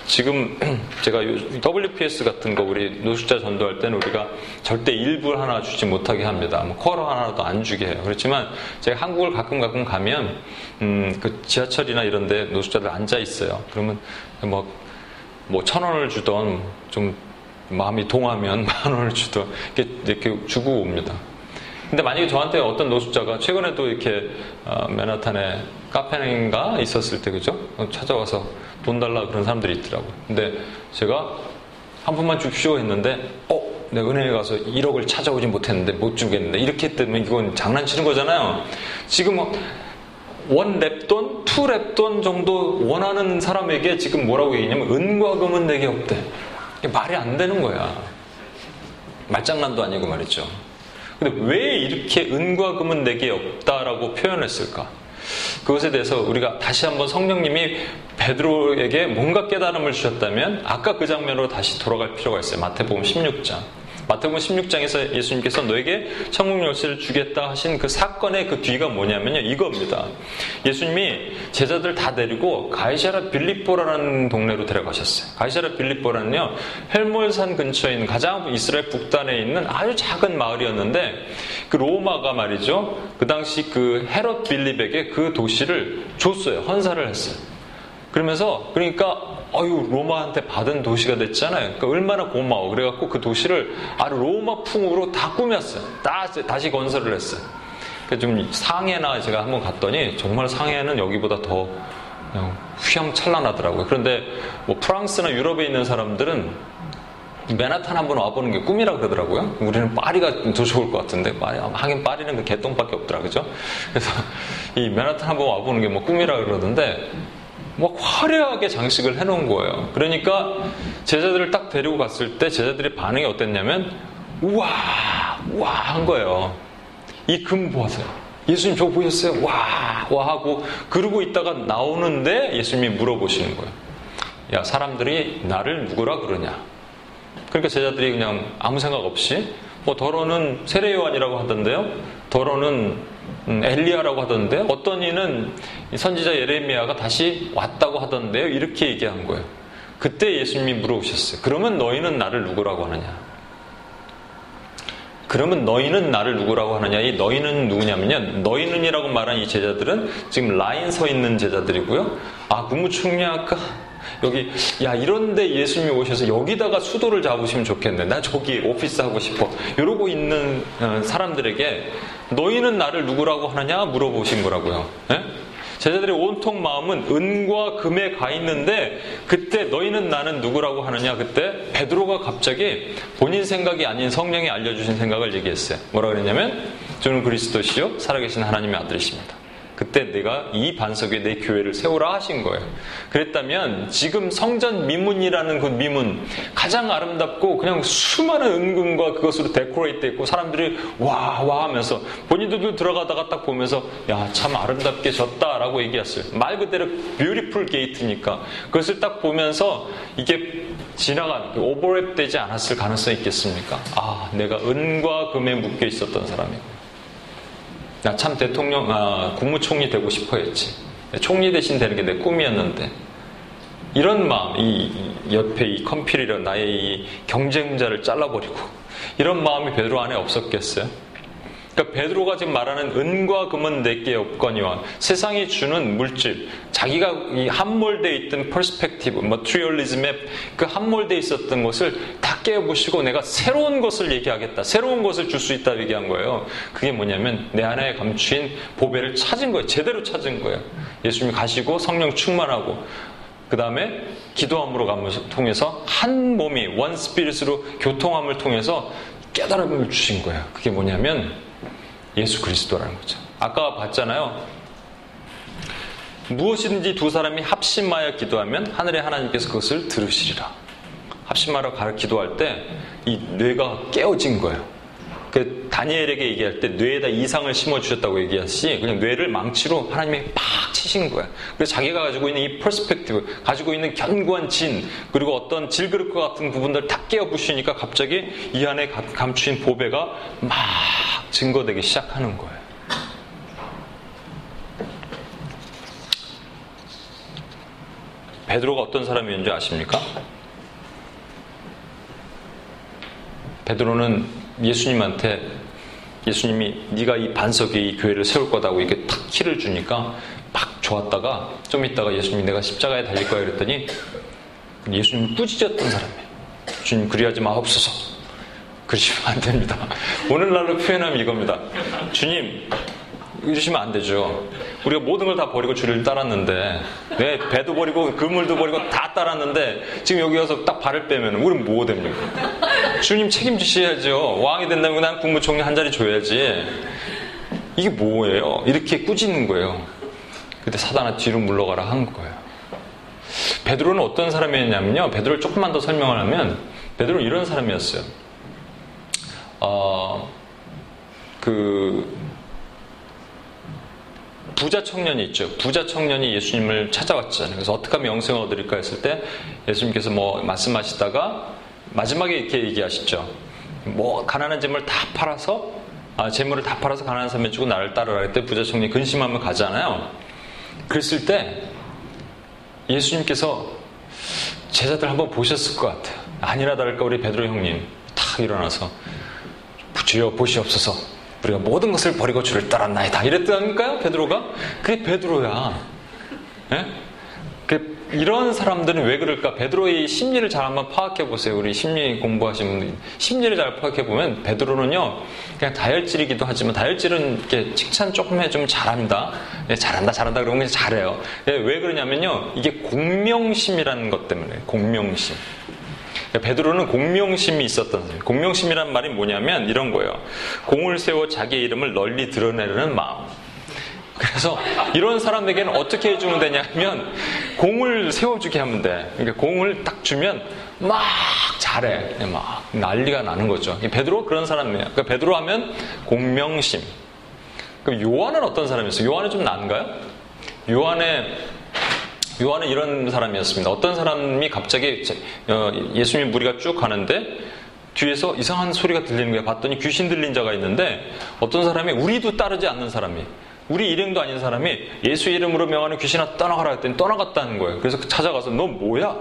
지금 제가 WPS 같은 거 우리 노숙자 전도할 때는 우리가 절대 일부 하나 주지 못하게 합니다. 뭐 쿼러 하나도 안 주게 해요. 그렇지만 제가 한국을 가끔 가끔 가면 음, 그 지하철이나 이런 데 노숙자들 앉아 있어요. 그러면 뭐, 뭐천 원을 주던 좀 마음이 동하면 만 원을 주던 이렇게, 이렇게 주고 옵니다. 근데 만약에 저한테 어떤 노숙자가 최근에도 이렇게 어, 맨하탄에 카페인가 있었을 때 그죠? 찾아와서 돈 달라 그런 사람들이 있더라고요. 근데 제가 한 푼만 줍시오 했는데 어, 내 은행에 가서 1억을 찾아오지 못했는데 못 주겠는데 이렇게 했더니 이건 장난치는 거잖아요. 지금 one 렙돈, two 렙돈 정도 원하는 사람에게 지금 뭐라고 얘기냐면 은과 금은 내게 없대. 말이 안 되는 거야. 말장난도 아니고 말이죠. 근데 왜 이렇게 은과 금은 내게 없다라고 표현했을까? 그것에 대해서 우리가 다시 한번 성령님이 베드로에게 뭔가 깨달음을 주셨다면 아까 그 장면으로 다시 돌아갈 필요가 있어요. 마태복음 16장. 마태복음 16장에서 예수님께서 너에게 천국 열쇠를 주겠다 하신 그 사건의 그 뒤가 뭐냐면요. 이겁니다. 예수님이 제자들 다 데리고 가이사라 빌립보라는 동네로 데려가셨어요. 가이사라 빌립보라는요. 헬몰산 근처에 있는 가장 이스라엘 북단에 있는 아주 작은 마을이었는데 그 로마가 말이죠. 그 당시 그 헤롯 빌립에게 그 도시를 줬어요. 헌사를 했어요. 그러면서 그러니까 어유 로마한테 받은 도시가 됐잖아요. 그러니까 얼마나 고마워. 그래갖고 그 도시를 아주 로마 풍으로 다 꾸몄어요. 다, 다시 건설을 했어요. 좀 상해나 제가 한번 갔더니 정말 상해는 여기보다 더 휘황찬란하더라고요. 그런데 뭐 프랑스나 유럽에 있는 사람들은 맨하탄 한번 와보는 게 꿈이라 그러더라고요. 우리는 파리가 더 좋을 것 같은데 파리 하긴 파리는 그 개똥밖에 없더라 그죠? 그래서 이 맨하탄 한번 와보는 게 뭐 꿈이라 그러던데 뭐 화려하게 장식을 해놓은 거예요. 그러니까 제자들을 딱 데리고 갔을 때 제자들의 반응이 어땠냐면 우와 우와 한 거예요. 이 금 보세요. 예수님 저거 보셨어요? 와, 와 하고 그러고 있다가 나오는데 예수님이 물어보시는 거예요. 야, 사람들이 나를 누구라 그러냐? 그러니까 제자들이 그냥 아무 생각 없이 뭐 더러는 세례 요한이라고 하던데요. 더러는 음, 엘리야라고 하던데 어떤 이는 선지자 예레미야가 다시 왔다고 하던데요. 이렇게 얘기한 거예요. 그때 예수님이 물어보셨어요. 그러면 너희는 나를 누구라고 하느냐? 그러면 너희는 나를 누구라고 하느냐? 이 너희는 누구냐면요. 너희는이라고 말한 이 제자들은 지금 라인 서 있는 제자들이고요. 아, 아까 여기 야 이런데 예수님이 오셔서 여기다가 수도를 잡으시면 좋겠네. 나 저기 오피스 하고 싶어. 이러고 있는 어, 사람들에게 너희는 나를 누구라고 하느냐 물어보신 거라고요. 네? 제자들의 온통 마음은 은과 금에 가 있는데 그때 너희는 나는 누구라고 하느냐 그때 베드로가 갑자기 본인 생각이 아닌 성령이 알려주신 생각을 얘기했어요. 뭐라 그랬냐면 저는 그리스도시요 살아계신 하나님의 아들이십니다. 그때 내가 이 반석 에 내 교회를 세우라 하신 거예요. 그랬다면 지금 성전 미문이라는 그 미문 가장 아름답고 그냥 수많은 은금과 그것으로 decorate 했고 사람들이 와와 하면서 본인들도 들어가다가 딱 보면서 야 참 아름답게 졌다라고 얘기했어요. 말 그대로 beautiful gate니까 그것을 딱 보면서 이게 지나간 오버랩 되지 않았을 가능성이 있겠습니까? 아 내가 은과 금에 묶여 있었던 사람이고 나참 대통령, 아, 국무총리 되고 싶어 했지. 총리 대신 되는 게 내 꿈이었는데. 이런 마음, 이, 이 옆에 이 competitor 나의 이 경쟁자를 잘라버리고 이런 마음이 베드로 안에 없었겠어요? 그러니까 베드로가 지금 말하는 은과 금은 내게 없거니와 세상이 주는 물질, 자기가 이 함몰돼 있던 perspective, materialism에 그 함몰돼 있었던 것을 다 깨부시고 내가 새로운 것을 얘기하겠다. 새로운 것을 줄 수 있다 얘기한 거예요. 그게 뭐냐면 내 안에 감추인 보배를 찾은 거예요. 제대로 찾은 거예요. 예수님이 가시고 성령 충만하고 그 다음에 기도함으로 통해서 한 몸이 원 스피릿으로 교통함을 통해서 깨달음을 주신 거예요. 그게 뭐냐면 예수 그리스도라는 거죠. 아까 봤잖아요. 무엇이든지 두 사람이 합심하여 기도하면 하늘의 하나님께서 그것을 들으시리라. 합심하러 가르 기도할 때 이 뇌가 깨어진 거예요. 그 다니엘에게 얘기할 때 뇌에다 이상을 심어 주셨다고 얘기하시 그냥 뇌를 망치로 하나님이 팍 치신 거야. 그래서 자기가 가지고 있는 이 perspective, 가지고 있는 견고한 진, 그리고 어떤 질그릇과 같은 부분들 다 깨어 부시니까 갑자기 이 안에 감추인 보배가 막 증거되기 시작하는 거예요. 베드로가 어떤 사람이었는지 아십니까? 베드로는 예수님한테 예수님이 네가 이 반석 에 이 교회를 세울 거다고 이렇게 탁 키를 주니까 막 좋았다가 좀 있다가 예수님이 내가 십자가에 달릴 거야 그랬더니 예수님 꾸짖었던 사람이에요. 주님 그리하지 마옵소서. 그러시면 안 됩니다. 오늘날로 표현하면 이겁니다. 주님, 이러시면 안 되죠. 우리가 모든 걸 다 버리고 주를 따랐는데, 네, 배도 버리고 그물도 버리고 다 따랐는데, 지금 여기 와서 딱 발을 빼면 우리는 뭐 됩니까? 주님 책임지셔야죠. 왕이 된다면 난 국무총리 한 자리 줘야지. 이게 뭐예요? 이렇게 꾸짖는 거예요. 그때 사단아 뒤로 물러가라 한 거예요. 베드로는 어떤 사람이었냐면요. 베드로를 조금만 더 설명을 하면, 베드로는 이런 사람이었어요. 어, 그 부자 청년이 있죠. 부자 청년이 예수님을 찾아왔잖아요. 그래서 어떻게 하면 영생을 얻을까 했을 때 예수님께서 뭐 말씀하시다가 마지막에 이렇게 얘기하시죠. 뭐 가난한 재물 다 팔아서 아, 재물을 다 팔아서 가난한 사람에 주고 나를 따르라 할때 부자 청년이 근심하면 가잖아요. 그랬을 때 예수님께서 제자들 한번 보셨을 것 같아요. 아니라 다를까 우리 베드로 형님 탁 일어나서 주여 보시옵소서. 우리가 모든 것을 버리고 주를 따랐나이다. 이랬다니까요, 베드로가? 그게 베드로야. 예? 그 이런 사람들은 왜 그럴까? 베드로의 심리를 잘 한번 파악해 보세요. 우리 심리 공부하신 분들 심리를 잘 파악해 보면 베드로는요 그냥 다혈질이기도 하지만 다혈질은 이렇게 칭찬 조금 해주면 잘한다, 예, 잘한다, 잘한다 그러면 잘해요. 예, 왜 그러냐면요 이게 공명심이라는 것 때문에 공명심. 베드로는 공명심이 있었던 사람. 공명심이란 말이 뭐냐면 이런 거예요. 공을 세워 자기 이름을 널리 드러내려는 마음. 그래서 이런 사람에게는 어떻게 해주면 되냐면 공을 세워주게 하면 돼. 그러니까 공을 딱 주면 막 잘해. 막 난리가 나는 거죠. 베드로 그런 사람이에요. 그러니까 베드로 하면 공명심. 그럼 요한은 어떤 사람이었어요? 요한은 좀 난가요? 요한의 요한은 이런 사람이었습니다. 어떤 사람이 갑자기 어, 예수님 무리가 쭉 가는데 뒤에서 이상한 소리가 들리는 거야. 봤더니 귀신 들린 자가 있는데 어떤 사람이 우리도 따르지 않는 사람이 우리 일행도 아닌 사람이 예수 이름으로 명하는 귀신아 떠나가라 했더니 떠나갔다는 거예요. 그래서 찾아가서 너 뭐야?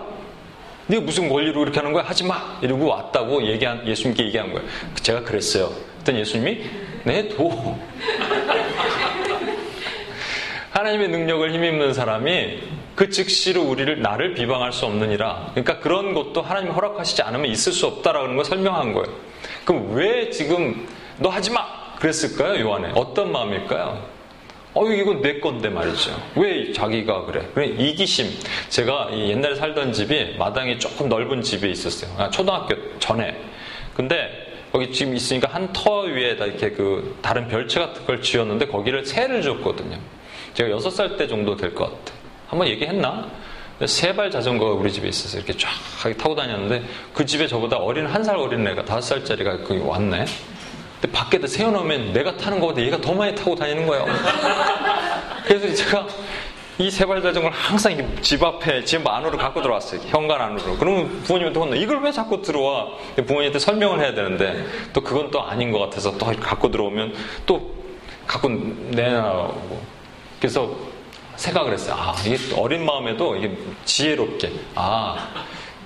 네가 무슨 권리로 그렇게 하는 거야? 하지 마! 이러고 왔다고 얘기한, 예수님께 얘기한 거예요. 제가 그랬어요. 그랬더니 예수님이, 네, 도. 하나님의 능력을 힘입는 사람이 그 즉시로 우리를 나를 비방할 수 없느니라. 그러니까 그런 것도 하나님 허락하시지 않으면 있을 수 없다라는 걸 설명한 거예요. 그럼 왜 지금 너 하지 마 그랬을까요? 요한에 어떤 마음일까요? 어, 이건 내 건데 말이죠. 왜 자기가 그래? 그래 이기심. 제가 옛날에 살던 집이 마당이 조금 넓은 집에 있었어요. 아, 초등학교 전에. 근데 거기 지금 있으니까 한 터 위에다 이렇게 그 다른 별채 같은 걸 지었는데 거기를 새를 줬거든요. 제가 여섯 살 때 정도 될 것 같아. 한번 얘기했나? 세발 자전거가 우리 집에 있어서 이렇게 쫙 타고 다녔는데 그 집에 저보다 어린 한 살 어린 애가 다섯 살짜리가 거기 왔네. 근데 밖에다 세워놓으면 내가 타는 것보다 얘가 더 많이 타고 다니는 거예요. 그래서 제가 이 세발 자전거를 항상 집 앞에 집 안으로 갖고 들어왔어요. 현관 안으로. 그러면 부모님한테 혼나. 이걸 왜 자꾸 들어와? 부모님한테 설명을 해야 되는데 또 그건 또 아닌 것 같아서 또 갖고 들어오면 또 갖고 내놔오고. 그래서 생각을 했어요. 아, 이게 어린 마음에도 이게 지혜롭게. 아,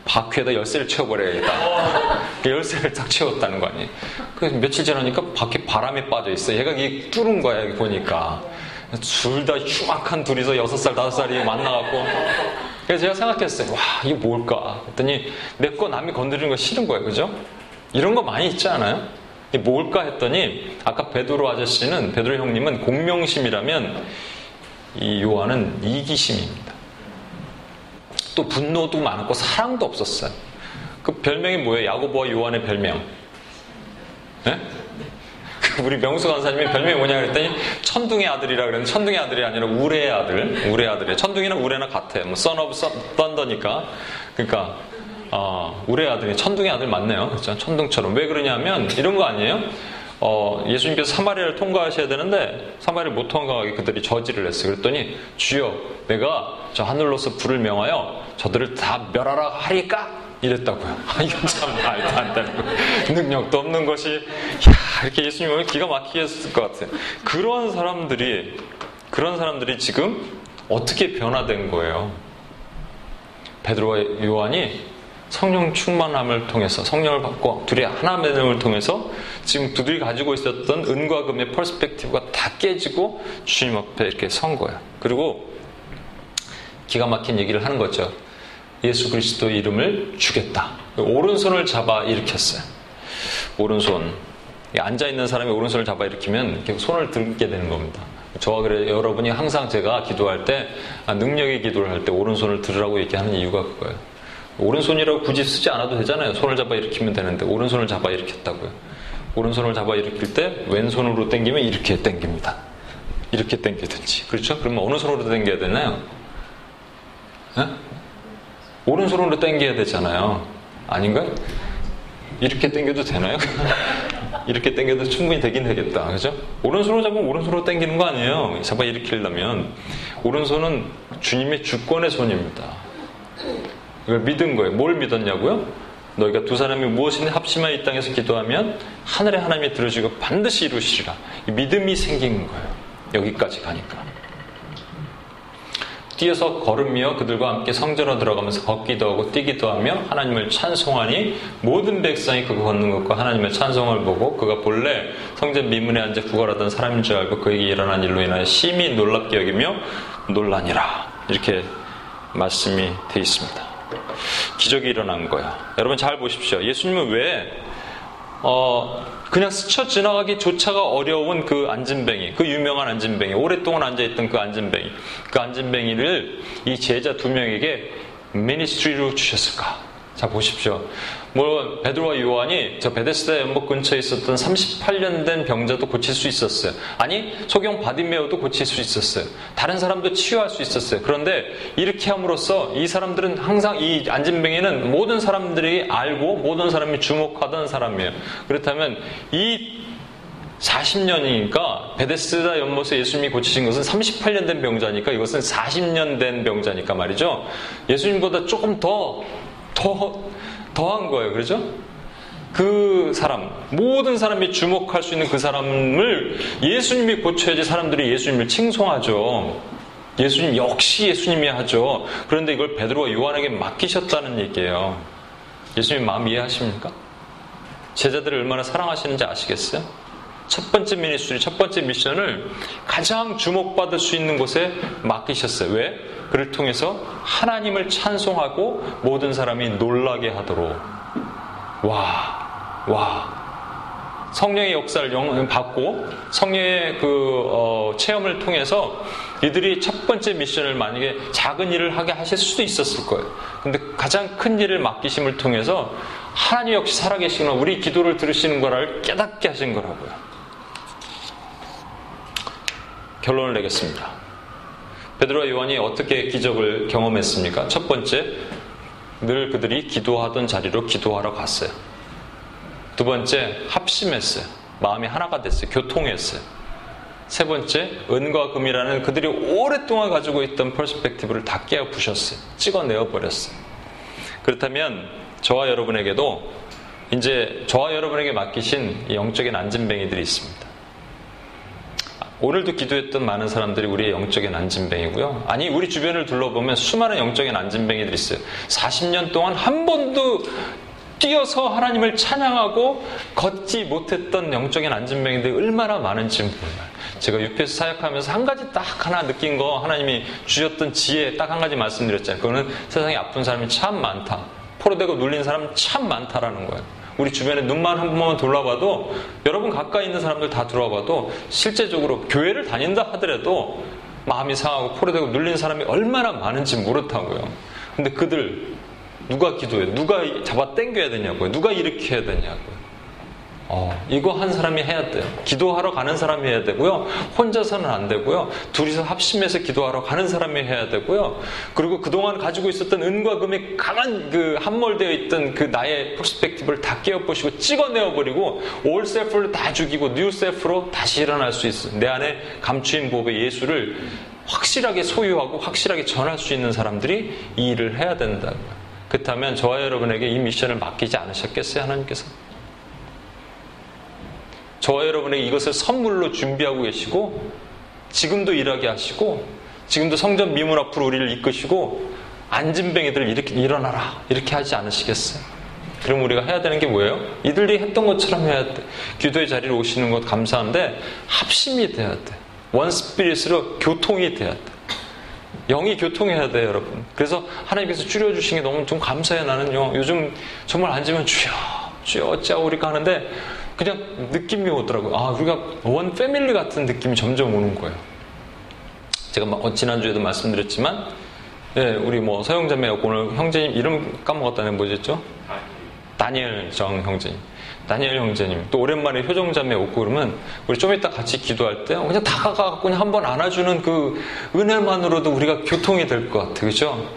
바퀴에다 열쇠를 채워버려야겠다. 그 열쇠를 딱 채웠다는 거 아니에요. 그래서 며칠 지나니까 바퀴 바람에 빠져 있어. 얘가 이게 뚫은 거야, 여기 보니까. 둘 다 흉악한 둘이서 여섯 살, 다섯 살이 만나갖고. 그래서 제가 생각했어요. 와, 이게 뭘까? 했더니 내 거 남이 건드리는 거 싫은 거예요. 그죠? 이런 거 많이 있지 않아요? 이게 뭘까 했더니 아까 베드로 아저씨는, 베드로 형님은 공명심이라면 이 요한은 이기심입니다. 또 분노도 많고 사랑도 없었어요. 그 별명이 뭐예요? 야고보와 요한의 별명. 네? 우리 명수 간사님이 별명이 뭐냐 그랬더니 천둥의 아들이라 그랬는데 천둥의 아들이 아니라 우레의 아들, 우레의 아들이에요. 천둥이나 우레나 같아요. 뭐 son of thunder니까. 그러니까 어, 우레의 아들이 천둥의 아들 맞네요. 그렇죠? 천둥처럼. 왜 그러냐면 이런 거 아니에요? 어, 예수님께서 사마리아를 통과하셔야 되는데 사마리아를 못 통과하게 그들이 저지를 했어요. 그랬더니 주여 내가 저 하늘로서 불을 명하여 저들을 다 멸하라 하리까? 이랬다고요. 아, 이건 참 말도 안 되는 능력도 없는 것이 야, 이렇게 예수님 오면 기가 막히게 했을 것 같아요. 그런 사람들이 그런 사람들이 지금 어떻게 변화된 거예요? 베드로와 요한이 성령 충만함을 통해서 성령을 받고 둘이 하나 됨을 통해서 지금 그들이 가지고 있었던 은과 금의 perspective가 다 깨지고 주님 앞에 이렇게 선 거예요. 그리고 기가 막힌 얘기를 하는 거죠. 예수 그리스도 이름을 주겠다. 오른손을 잡아 일으켰어요. 오른손. 앉아 있는 사람이 오른손을 잡아 일으키면 계속 손을 들게 되는 겁니다. 저와 그래 여러분이 항상 제가 기도할 때 아, 능력의 기도를 할 때 오른손을 들으라고 얘기하는 이유가 그거예요. 오른손이라고 굳이 쓰지 않아도 되잖아요. 손을 잡아 일으키면 되는데 오른손을 잡아 일으켰다고요. 오른손을 잡아 일으킬 때 왼손으로 당기면 이렇게 당깁니다. 이렇게 당기든지. 그렇죠? 그러면 어느 손으로 당겨야 되나요? 네? 오른손으로 당겨야 되잖아요. 아닌가요? 이렇게 당겨도 되나요? 이렇게 당겨도 충분히 되긴 되겠다. 그죠? 오른손으로 잡으면 오른손으로 당기는 거 아니에요. 잡아 일으키려면. 오른손은 주님의 주권의 손입니다. 이걸 믿은 거예요. 뭘 믿었냐고요? 너희가 두 사람이 무엇이든 합심하여 이 땅에서 기도하면 하늘의 하나님이 들어주고 반드시 이루시리라. 믿음이 생긴 거예요. 여기까지 가니까. 뛰어서 걸으며 그들과 함께 성전으로 들어가면서 걷기도 하고 뛰기도 하며 하나님을 찬송하니 모든 백성이 그가 걷는 것과 하나님의 찬송을 보고 그가 본래 성전 미문에 앉아 구걸하던 사람인 줄 알고 그에게 일어난 일로 인하여 심히 놀랍게 여기며 놀라니라 이렇게 말씀이 되어 있습니다. 기적이 일어난 거야. 여러분 잘 보십시오. 예수님은 왜 어, 그냥 스쳐 지나가기 조차가 어려운 그 안진뱅이, 그 유명한 안진뱅이, 오랫동안 앉아있던 그 안진뱅이, 그 안진뱅이를 이 제자 두 명에게 ministry로 주셨을까? 자 보십시오. 뭐 베드로와 요한이 저 베데스다 연못 근처에 있었던 38년 된 병자도 고칠 수 있었어요. 아니 소경 바디매오도 고칠 수 있었어요. 다른 사람도 치유할 수 있었어요. 그런데 이렇게 함으로써 이 사람들은 항상 이 안진뱅이는 모든 사람들이 알고 모든 사람이 주목하던 사람이에요. 그렇다면 이 40년이니까 베데스다 연못에 예수님이 고치신 것은 38년 된 병자니까 이것은 40년 된 병자니까 말이죠. 예수님보다 조금 더, 더, 더한 거예요. 그렇죠? 그 사람, 모든 사람이 주목할 수 있는 그 사람을 예수님이 고쳐야지 사람들이 예수님을 칭송하죠. 예수님 역시 예수님이 하죠. 그런데 이걸 베드로와 요한에게 맡기셨다는 얘기예요. 예수님 마음 이해하십니까? 제자들을 얼마나 사랑하시는지 아시겠어요? 첫 번째 미니스트리, 첫 번째 미션을 가장 주목받을 수 있는 곳에 맡기셨어요. 왜? 그를 통해서 하나님을 찬송하고 모든 사람이 놀라게 하도록. 와, 와. 성령의 역사를 받고 성령의 그 어, 체험을 통해서 이들이 첫 번째 미션을 만약에 작은 일을 하게 하실 수도 있었을 거예요. 근데 가장 큰 일을 맡기심을 통해서 하나님 역시 살아계시구나 우리 기도를 들으시는 거를 깨닫게 하신 거라고요. 결론을 내겠습니다. 베드로와 요한이 어떻게 기적을 경험했습니까? 첫 번째, 늘 그들이 기도하던 자리로 기도하러 갔어요. 두 번째, 합심했어요. 마음이 하나가 됐어요. 교통했어요. 세 번째, 은과 금이라는 그들이 오랫동안 가지고 있던 퍼스펙티브를 다 깨어 부셨어요. 찍어내어 버렸어요. 그렇다면 저와 여러분에게도 이제 저와 여러분에게 맡기신 영적인 안진뱅이들이 있습니다. 오늘도 기도했던 많은 사람들이 우리의 영적인 안진뱅이고요. 아니, 우리 주변을 둘러보면 수많은 영적인 안진뱅이들이 있어요. 40년 동안 한 번도 뛰어서 하나님을 찬양하고 걷지 못했던 영적인 안진뱅이들이 얼마나 많은지 몰라요. 제가 UPS 사역하면서 한 가지 딱 하나 느낀 거 하나님이 주셨던 지혜 딱 한 가지 말씀드렸잖아요. 그거는 세상에 아픈 사람이 참 많다. 포로되고 눌린 사람 참 많다라는 거예요. 우리 주변에 눈만 한 번만 돌아봐도 여러분 가까이 있는 사람들 다 들어와봐도 실제적으로 교회를 다닌다 하더라도 마음이 상하고 포로되고 눌린 사람이 얼마나 많은지 모른다고요. 근데 그들 누가 기도해? 누가 잡아 당겨야 되냐고요? 누가 일으켜야 되냐고요? 어, 이거 한 사람이 해야 돼요. 기도하러 가는 사람이 해야 되고요. 혼자서는 안 되고요. 둘이서 합심해서 기도하러 가는 사람이 해야 되고요. 그리고 그동안 가지고 있었던 은과 금이 강한 그 함몰되어 있던 그 나의 perspective를 다 깨어 부시고 찍어내어 버리고 old self를 다 죽이고 new self로 다시 일어날 수 있어. 내 안에 감추인 보배 예수를 확실하게 소유하고 확실하게 전할 수 있는 사람들이 이 일을 해야 된다고요. 그렇다면 저와 여러분에게 이 미션을 맡기지 않으셨겠어요, 하나님께서? 저와 여러분에게 이것을 선물로 준비하고 계시고, 지금도 일하게 하시고, 지금도 성전 미문 앞으로 우리를 이끄시고, 안진뱅이들 이렇게 일어나라. 이렇게 하지 않으시겠어요? 그럼 우리가 해야 되는 게 뭐예요? 이들이 했던 것처럼 해야 돼. 기도의 자리로 오시는 것 감사한데, 합심이 돼야 돼. 원 스피릿으로 교통이 돼야 돼. 영이 교통해야 돼요, 여러분. 그래서 하나님께서 줄여주신 게 너무 좀 감사해, 나는요. 요즘 정말 앉으면 주여, 주여, 어찌하고 우리가 하는데, 그냥 느낌이 오더라고요. 아, 우리가 원 패밀리 같은 느낌이 점점 오는 거예요. 제가 어, 지난주에도 말씀드렸지만, 예, 우리 뭐 서영자매 오늘 형제님 이름 까먹었다네, 뭐였죠? 다니엘 정 형제님. 다니엘 형제님 또 오랜만에 효정자매 오고 그러면 우리 좀 이따 같이 기도할 때 그냥 다가가고 그냥 한번 안아주는 그 은혜만으로도 우리가 교통이 될 것 같아요. 그죠?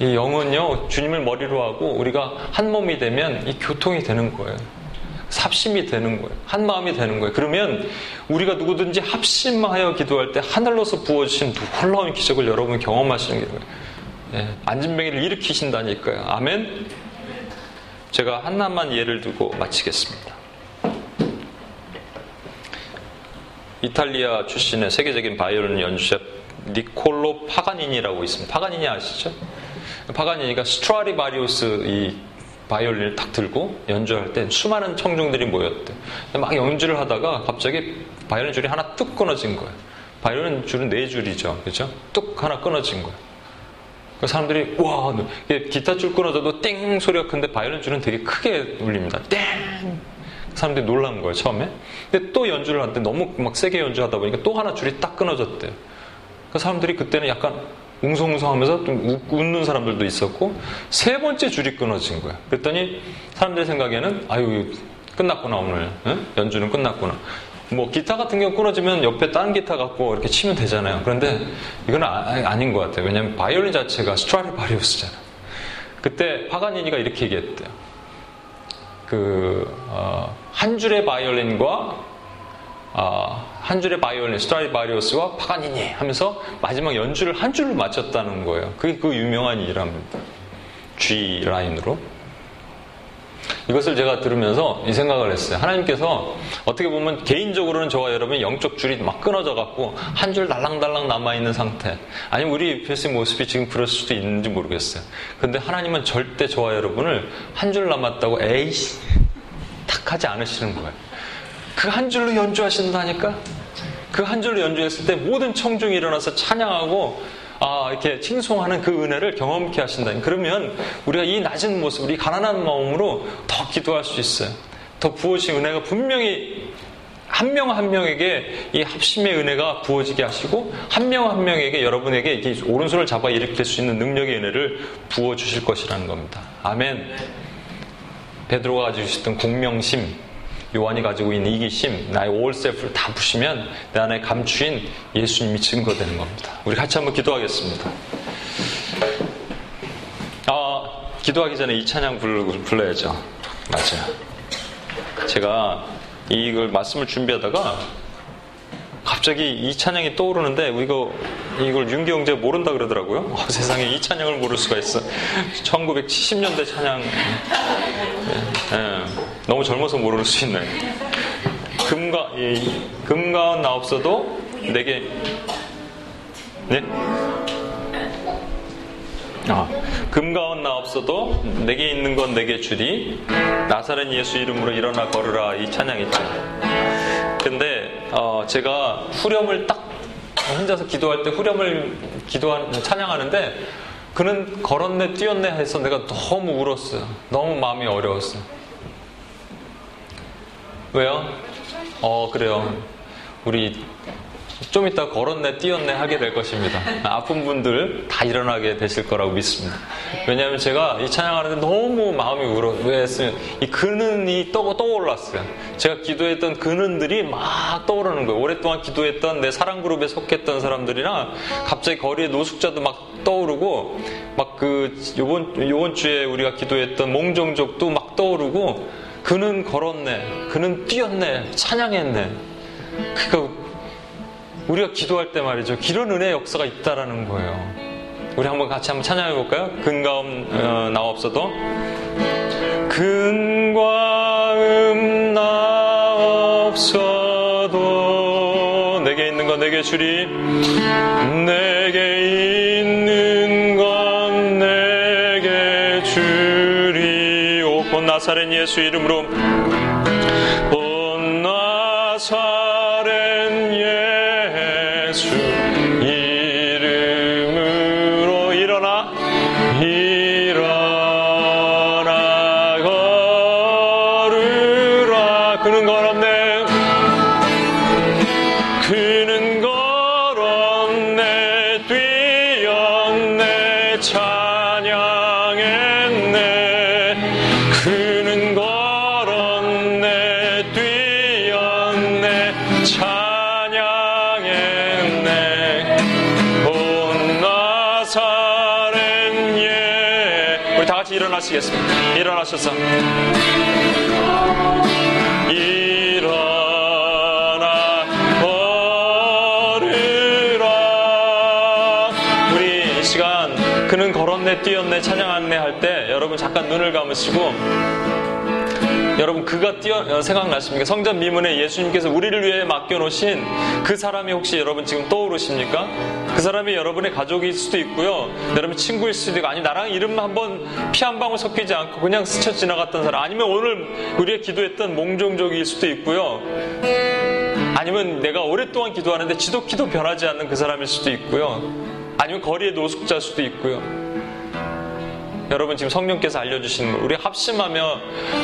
이 영은요 주님을 머리로 하고 우리가 한 몸이 되면 이 교통이 되는 거예요. 합심이 되는 거예요. 한 마음이 되는 거예요. 그러면 우리가 누구든지 합심하여 기도할 때 하늘로서 부어주신 놀라운 기적을 여러분 경험하시는 거예요. 예, 안진뱅이를 일으키신다니까요. 아멘. 제가 하나만 예를 들고 마치겠습니다. 이탈리아 출신의 세계적인 바이올린 연주자 니콜로 파가니니라고 있습니다. 파가니니 아시죠? 파가니니가 스트라디바리우스 이 바이올린을 딱 들고 연주할 때 수많은 청중들이 모였대. 막 연주를 하다가 갑자기 바이올린 줄이 하나 뚝 끊어진 거예요. 바이올린 줄은 네 줄이죠. 그죠? 뚝 하나 끊어진 거예요. 그 사람들이 와 기타 줄 끊어져도 땡 소리가 큰데 바이올린 줄은 되게 크게 울립니다. 땡 사람들이 놀란 거예요 처음에. 근데 또 연주를 하는데 너무 막 세게 연주하다 보니까 또 하나 줄이 딱 끊어졌대요. 그 사람들이 그때는 약간 웅성웅성하면서 좀 웃는 사람들도 있었고 세 번째 줄이 끊어진 거야. 그랬더니 사람들 생각에는 아유 끝났구나 오늘 응? 연주는 끝났구나. 뭐 기타 같은 경우 끊어지면 옆에 다른 기타 갖고 이렇게 치면 되잖아요. 그런데 이건 아, 닌것 같아요. 왜냐하면 바이올린 자체가 스트라리바리우스잖아. 요 그때 파가니니가 이렇게 얘기했대요. 그, 어, 한 줄의 바이올린과 어, 한 줄의 바이올린, 스트라리바리우스와 파가니니 하면서 마지막 연주를 한 줄로 마쳤다는 거예요. 그게 그 유명한 일합니다. G 라인으로. 이것을 제가 들으면서 이 생각을 했어요. 하나님께서 어떻게 보면 개인적으로는 저와 여러분 영적 줄이 막 끊어져 갖고 한 줄 달랑달랑 남아있는 상태. 아니면 우리 EPS의 모습이 지금 그럴 수도 있는지 모르겠어요. 근데 하나님은 절대 저와 여러분을 한 줄 남았다고 에이씨 탁 하지 않으시는 거예요. 그 한 줄로 연주하신다니까? 그 한 줄로 연주했을 때 모든 청중이 일어나서 찬양하고 아, 이렇게 칭송하는 그 은혜를 경험케 하신다. 그러면 우리가 이 낮은 모습, 우리 가난한 마음으로 더 기도할 수 있어요. 더 부어진 은혜가 분명히 한 명한 명에게 이 합심의 은혜가 부어지게 하시고 한명한 명에게 여러분에게 이 오른손을 잡아 일으킬 수 있는 능력의 은혜를 부어 주실 것이라는 겁니다. 아멘. 베드로가 가지고 있었던 공명심, 요한이 가지고 있는 이기심, 나의 올셀프를 다 부시면 내 안에 감추인 예수님이 증거되는 겁니다. 우리 같이 한번 기도하겠습니다. 아, 기도하기 전에 이 찬양 불러야죠. 맞아요. 제가 이걸 말씀을 준비하다가 갑자기 이 찬양이 떠오르는데 이거 이걸 윤기 형제 모른다 그러더라고요. 어, 세상에 이 찬양을 모를 수가 있어. 1970년대 찬양. 예, 너무 젊어서 모를 수 있네. 금가 이, 금가운 나 없어도 내게 네. 아, 금가운 나 없어도 내게 있는 건 내게 주리 나사렛 예수 이름으로 일어나 걸으라 이 찬양 있죠. 근데 어, 제가 후렴을 딱 혼자서 기도할 때 후렴을 기도하는 찬양하는데 그는 걸었네 뛰었네 해서 내가 너무 울었어요. 너무 마음이 어려웠어요. 왜요? 어 그래요. 우리 좀 이따 걸었네, 뛰었네 하게 될 것입니다. 아픈 분들 다 일어나게 되실 거라고 믿습니다. 왜냐하면 제가 이 찬양하는데 너무 마음이 울어. 왜 했으면 이 근은이 떠, 떠올랐어요. 제가 기도했던 근은들이 막 떠오르는 거예요. 오랫동안 기도했던 내 사랑 그룹에 속했던 사람들이랑 갑자기 거리에 노숙자도 막 떠오르고 막 그 요번, 요번 주에 우리가 기도했던 몽종족도 막 떠오르고 그는 걸었네, 그는 뛰었네, 찬양했네. 그러니까 우리가 기도할 때 말이죠. 기런 은혜 역사가 있다라는 거예요. 우리 한번 같이 한번 찬양해 볼까요? 근과음 어, 나 없어도 근과 음 나 없어도 내게 있는 거 내게 주리 내게 있는 나사렛 예수 이름으로. 곧 나사렛 예수 이름으로 일어나 일어나 걸으라. 그는 걸었네. 그는 걸었네. 뛰 다 같이 일어나시겠습니다. 일어나셔서. 그는 걸었네 뛰었네 찬양했네 할 때 여러분 잠깐 눈을 감으시고 여러분 그가 뛰어 어, 생각나십니까? 성전 미문에 예수님께서 우리를 위해 맡겨놓으신 그 사람이 혹시 여러분 지금 떠오르십니까? 그 사람이 여러분의 가족일 수도 있고요. 여러분 친구일 수도 있고 아니 나랑 이름 한번 피 한 방울 섞이지 않고 그냥 스쳐 지나갔던 사람 아니면 오늘 우리가 기도했던 몽종족일 수도 있고요. 아니면 내가 오랫동안 기도하는데 지독히도 변하지 않는 그 사람일 수도 있고요. 아니면 거리의 노숙자일 수도 있고요. 여러분 지금 성령께서 알려주시는 거 우리 합심하며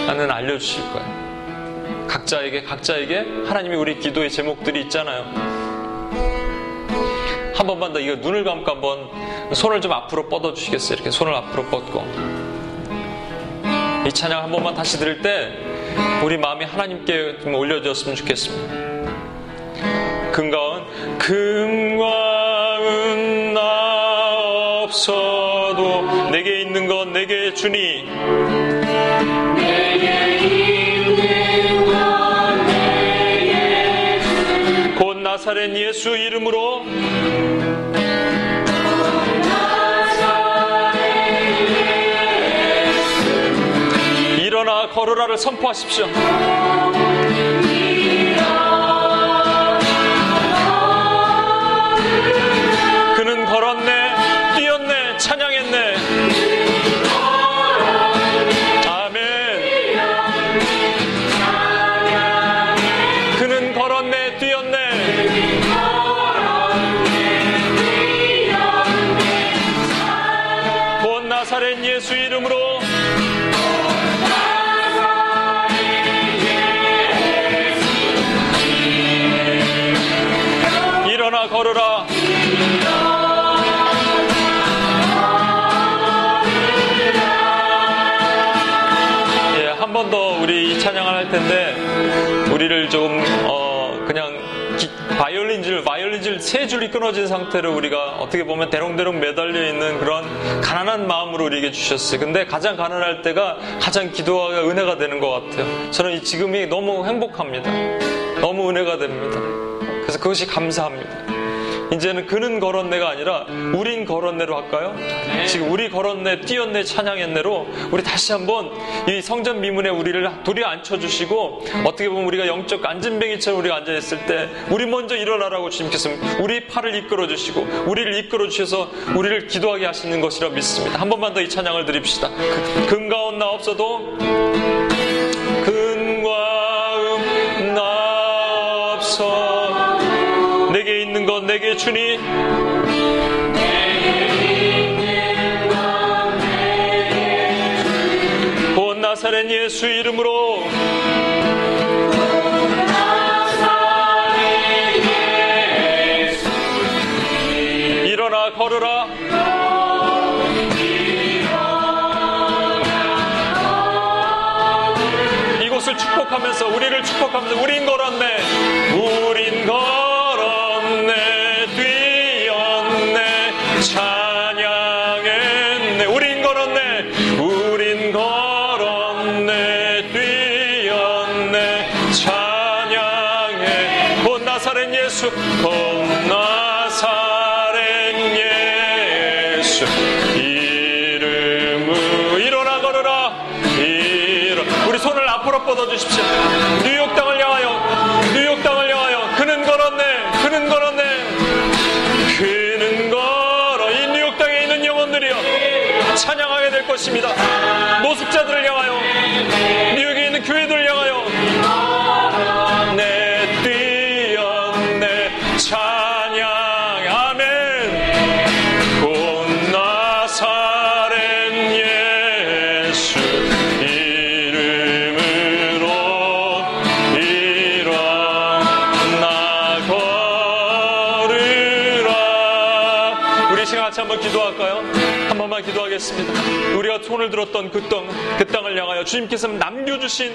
나는 알려주실 거예요. 각자에게 각자에게 하나님이 우리 기도의 제목들이 있잖아요. 한 번만 더 이거 눈을 감고 한번 손을 좀 앞으로 뻗어 주시겠어요? 이렇게 손을 앞으로 뻗고 이 찬양 한 번만 다시 들을 때 우리 마음이 하나님께 좀 올려졌으면 좋겠습니다. 금가운 금가운 나 없어도 내게 있는 건 내게 주니 곧 나사렛 예수 이름으로 걸으라를 선포하십시오. 그는 걸었네, 뛰었네, 찬양했네. 텐데 우리를 조금 어 그냥 기, 바이올린줄 바이올린줄 세 줄이 끊어진 상태로 우리가 어떻게 보면 대롱대롱 매달려 있는 그런 가난한 마음으로 우리에게 주셨어요. 근데 가장 가난할 때가 가장 기도가 은혜가 되는 것 같아요. 저는 이 지금이 너무 행복합니다. 너무 은혜가 됩니다. 그래서 그것이 감사합니다. 이제는 그는 걸었네가 아니라 우린 걸었네로 할까요? 지금 우리 걸었네, 뛰었네, 찬양했네로 우리 다시 한번 이 성전 미문에 우리를 둘이 앉혀주시고 어떻게 보면 우리가 영적 안진뱅이처럼 우리가 앉아있을 때 우리 먼저 일어나라고 주님께서 우리 팔을 이끌어 주시고 우리를 이끌어 주셔서 우리를 기도하게 하시는 것이라 믿습니다. 한 번만 더 이 찬양을 드립시다. 근가온 나 없어도 내게 주니 본 나사렛 예수 이름으로 일어나 걸으라. 이곳을 축복하면서 우리를 축복하면서 우린 걸었네. 우린 걸 나사렛 예수 본 나사렛 예수. 이름을 일어나 걸어라 일어. 우리 손을 앞으로 뻗어 주십시오. 뉴욕 땅을 향하여 뉴욕 땅을 향하여. 그는 걸었네 그는 걸었네. 그는 걸어 이 뉴욕 땅에 있는 영혼들이여 찬양하게 될 것입니다. 노숙자들을 향하여 우리가 손을 들었던 그 땅, 그 땅을 향하여 주님께서 남겨주신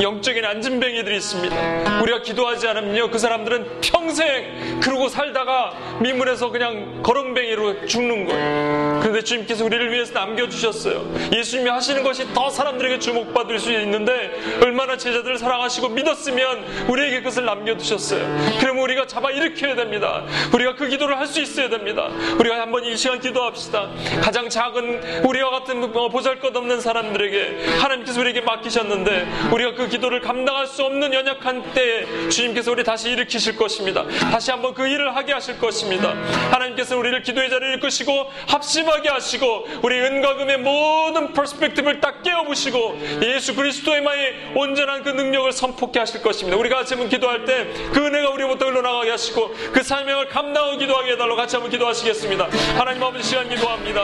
영적인 안진뱅이들이 있습니다. 우리가 기도하지 않으면요 그 사람들은 평생 그러고 살다가 미문에서 그냥 거렁뱅이로 죽는 거예요. 그런데 주님께서 우리를 위해서 남겨주셨어요. 예수님이 하시는 것이 더 사람들에게 주목받을 수 있는데 얼마나 제자들을 사랑하시고 믿었으면 우리에게 그것을 남겨두셨어요. 그러면 우리가 잡아 일으켜야 됩니다. 우리가 그 기도를 할 수 있어야 됩니다. 우리가 한번 이 시간 기도합시다. 가장 작은 우리와 같은 어, 보잘 것 없는 사람들에게 하나님께서 우리에게 맡기셨는데 우리가 그 기도를 감당할 수 없는 연약한 때에 주님께서 우리 다시 일으키실 것입니다. 다시 한번 그 일을 하게 하실 것입니다 하나님께서 우리를 기도의 자리를 이끄시고 합심하게 하시고 우리 은과 금의 모든 퍼스펙티브를 딱 깨어부시고 예수 그리스도의만의 온전한 그 능력을 선포케 하실 것입니다. 우리가 같이 한번 기도할 때 그 은혜가 우리부터 흘러나가게 하시고 그 사명을 감당하고 기도하게 해달라고 같이 한번 기도하시겠습니다. 하나님 아버지 시간 기도합니다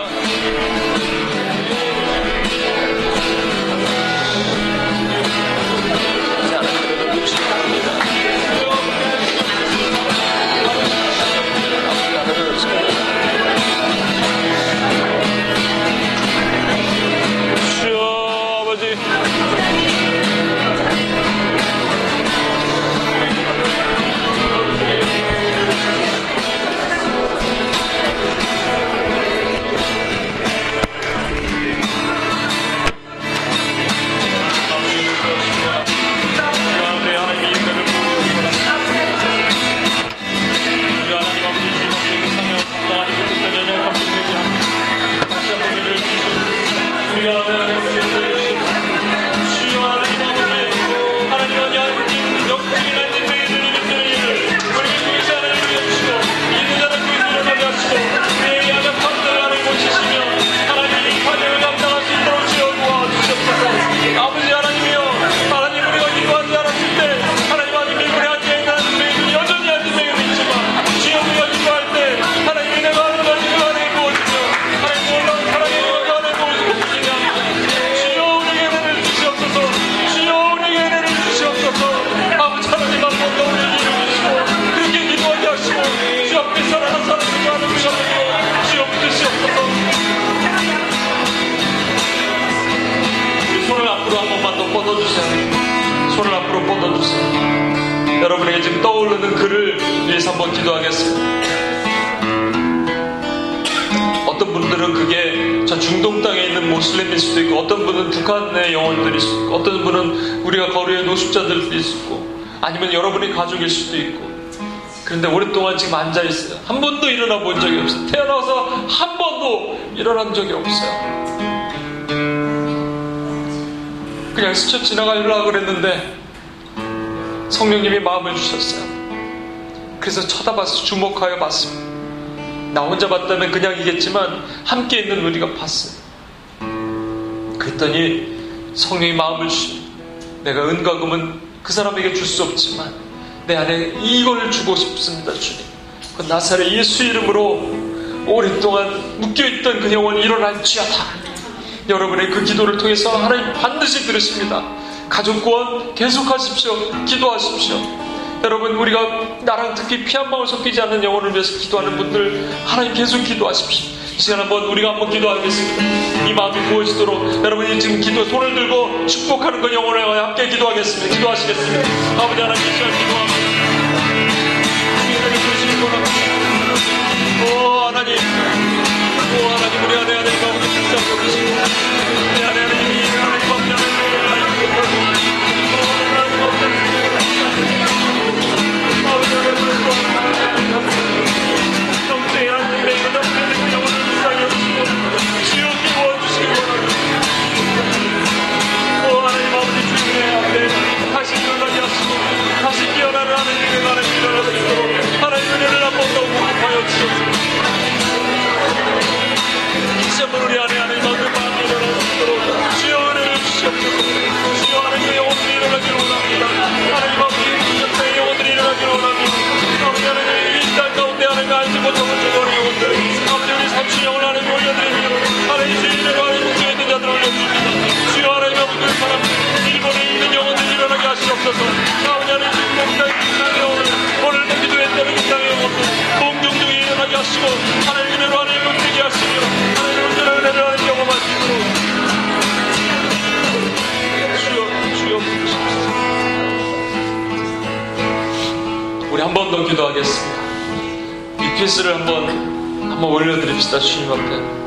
주목하여 봤습니다. 나 혼자 봤다면 그냥 이겠지만 함께 있는 우리가 봤어요. 그랬더니 성령이 마음을 주시 내가 은과 금은 그 사람에게 줄 수 없지만 내 안에 이걸 주고 싶습니다, 주님. 그 나사렛 예수 이름으로 오랫동안 묶여있던 그 영혼이 일어날지어다. 여러분의 그 기도를 통해서 하나님 반드시 들으십니다. 가족 구원 계속하십시오. 기도하십시오. 여러분 우리가 나랑 특히 피 한 방울 섞이지 않는 영혼을 위해서 기도하는 분들 하나님 계속 기도하십시오. 이 시간 한번 우리가 한번 기도하겠습니다. 이 마음이 부어지도록 여러분이 지금 기도 손을 들고 축복하는 그 영혼을 함께 기도하겠습니다. 기도하시겠습니다. 아버지 하나님 이 시간 기도합니다. 오 하나님 주시옵소서 하나님의 원합니다. 하나님 그 중동에 있는 하시고 하나님 은혜로 하나님 움직이게 하시며 하나님 온전한 은혜를 수 있도록 주여 주여 우리 한 번 더 기도하겠습니다. UPS를 한번 한번 올려드립시다 주님 앞에.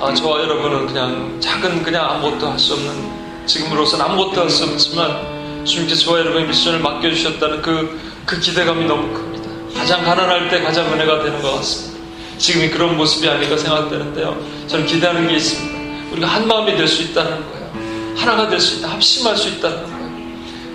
아, 저와 여러분은 그냥 작은 그냥 아무것도 할 수 없는 지금으로서는 아무것도 할 수 없지만 주님께서 저와 여러분의 미션을 맡겨주셨다는 그, 그 기대감이 너무 큽니다. 가장 가난할 때 가장 은혜가 되는 것 같습니다. 지금이 그런 모습이 아닐까 생각되는데요. 저는 기대하는 게 있습니다. 우리가 한 마음이 될 수 있다는 거예요. 하나가 될 수 있다. 합심할 수 있다는 거예요.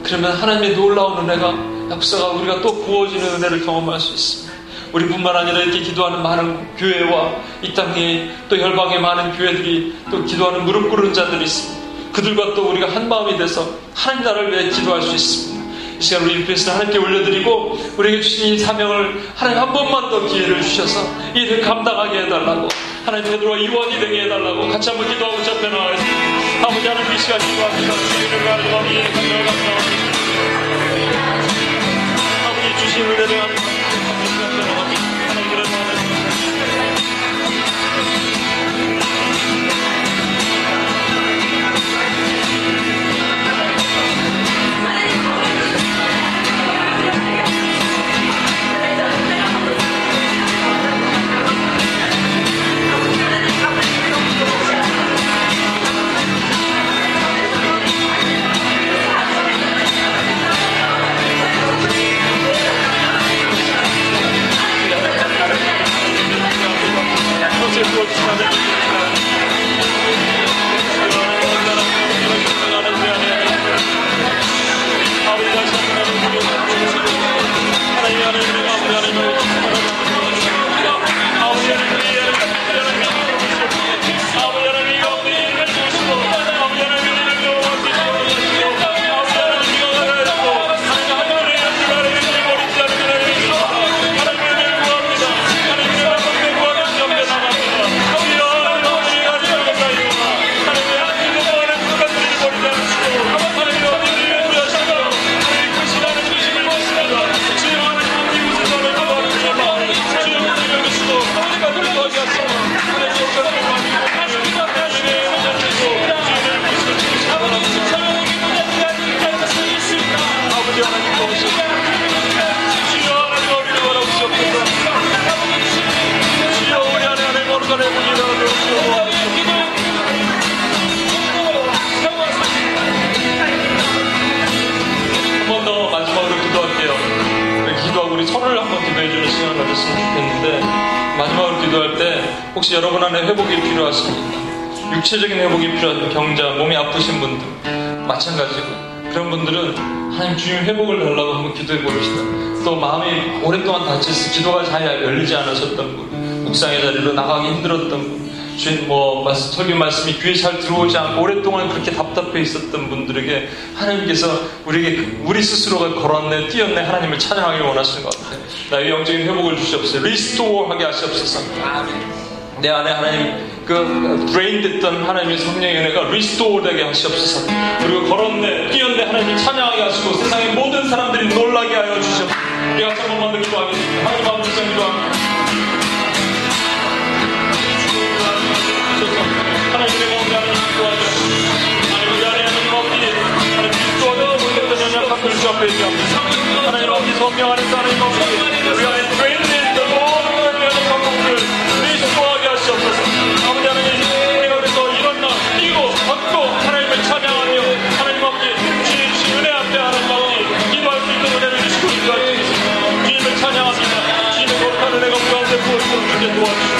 그러면 하나님의 놀라운 은혜가 역사가 우리가 또 부어지는 은혜를 경험할 수 있습니다. 우리뿐만 아니라 이렇게 기도하는 많은 교회와 이 땅에 또 열방의 많은 교회들이 또 기도하는 무릎 꿇은 자들이 있습니다. 그들과 또 우리가 한 마음이 돼서 하나님 나라를 위해 기도할 수 있습니다. 이 시간 우리 UPS를 하나님께 올려드리고 우리에게 주신 이 사명을 하나님 한 번만 더 기회를 주셔서 이 일을 감당하게 해달라고 하나님 베드로와 이원이 되게 해달라고 같이 한번 기도하고 잡혀 나가겠습니다. 아버지 하나님 이 시간 기도합니다. 주님을 아버지 감사합니다. 아버지 주신 은혜를 하나님 We'll 혹시 여러분 안에 회복이 필요하십니까? 육체적인 회복이 필요한 병자, 몸이 아프신 분들 마찬가지고 그런 분들은 하나님 주님 회복을 달라고 한번 기도해 보시다. 또 마음이 오랫동안 다쳐서 기도가 잘 열리지 않으셨던 분, 묵상의 자리로 나가기 힘들었던 분, 주인 뭐 말씀, 설교 말씀이 귀에 잘 들어오지 않고 오랫동안 그렇게 답답해 있었던 분들에게 하나님께서 우리에게 그- 우리 스스로가 걸었네 뛰었네 하나님을 찬양하기 원하시는 것 같아요. 나의 영적인 회복을 주시옵소서. 리스토어 하게 하시옵소서. 내 안에 하나님 그 브레인 됐던 하나님의 성령의 은혜가 리스토어 되게 하시옵소서. 그리고 걸었네 뛰었네 하나님을 찬양하게 하시고 세상의 모든 사람들이 놀라게 하여 주시옵소서. 우리 같이 한번 만들기 도하겠습니다. 하나님 아버지 기도합니다. 하나님의 가운데 하나님 기도하죠. 하나님 우리 안에 하나님 없기 하나님 기도하며 모르겠던 연약한 글씨 앞에 있습니다. 하나님 없기 성령 안에서 하나님 없기 주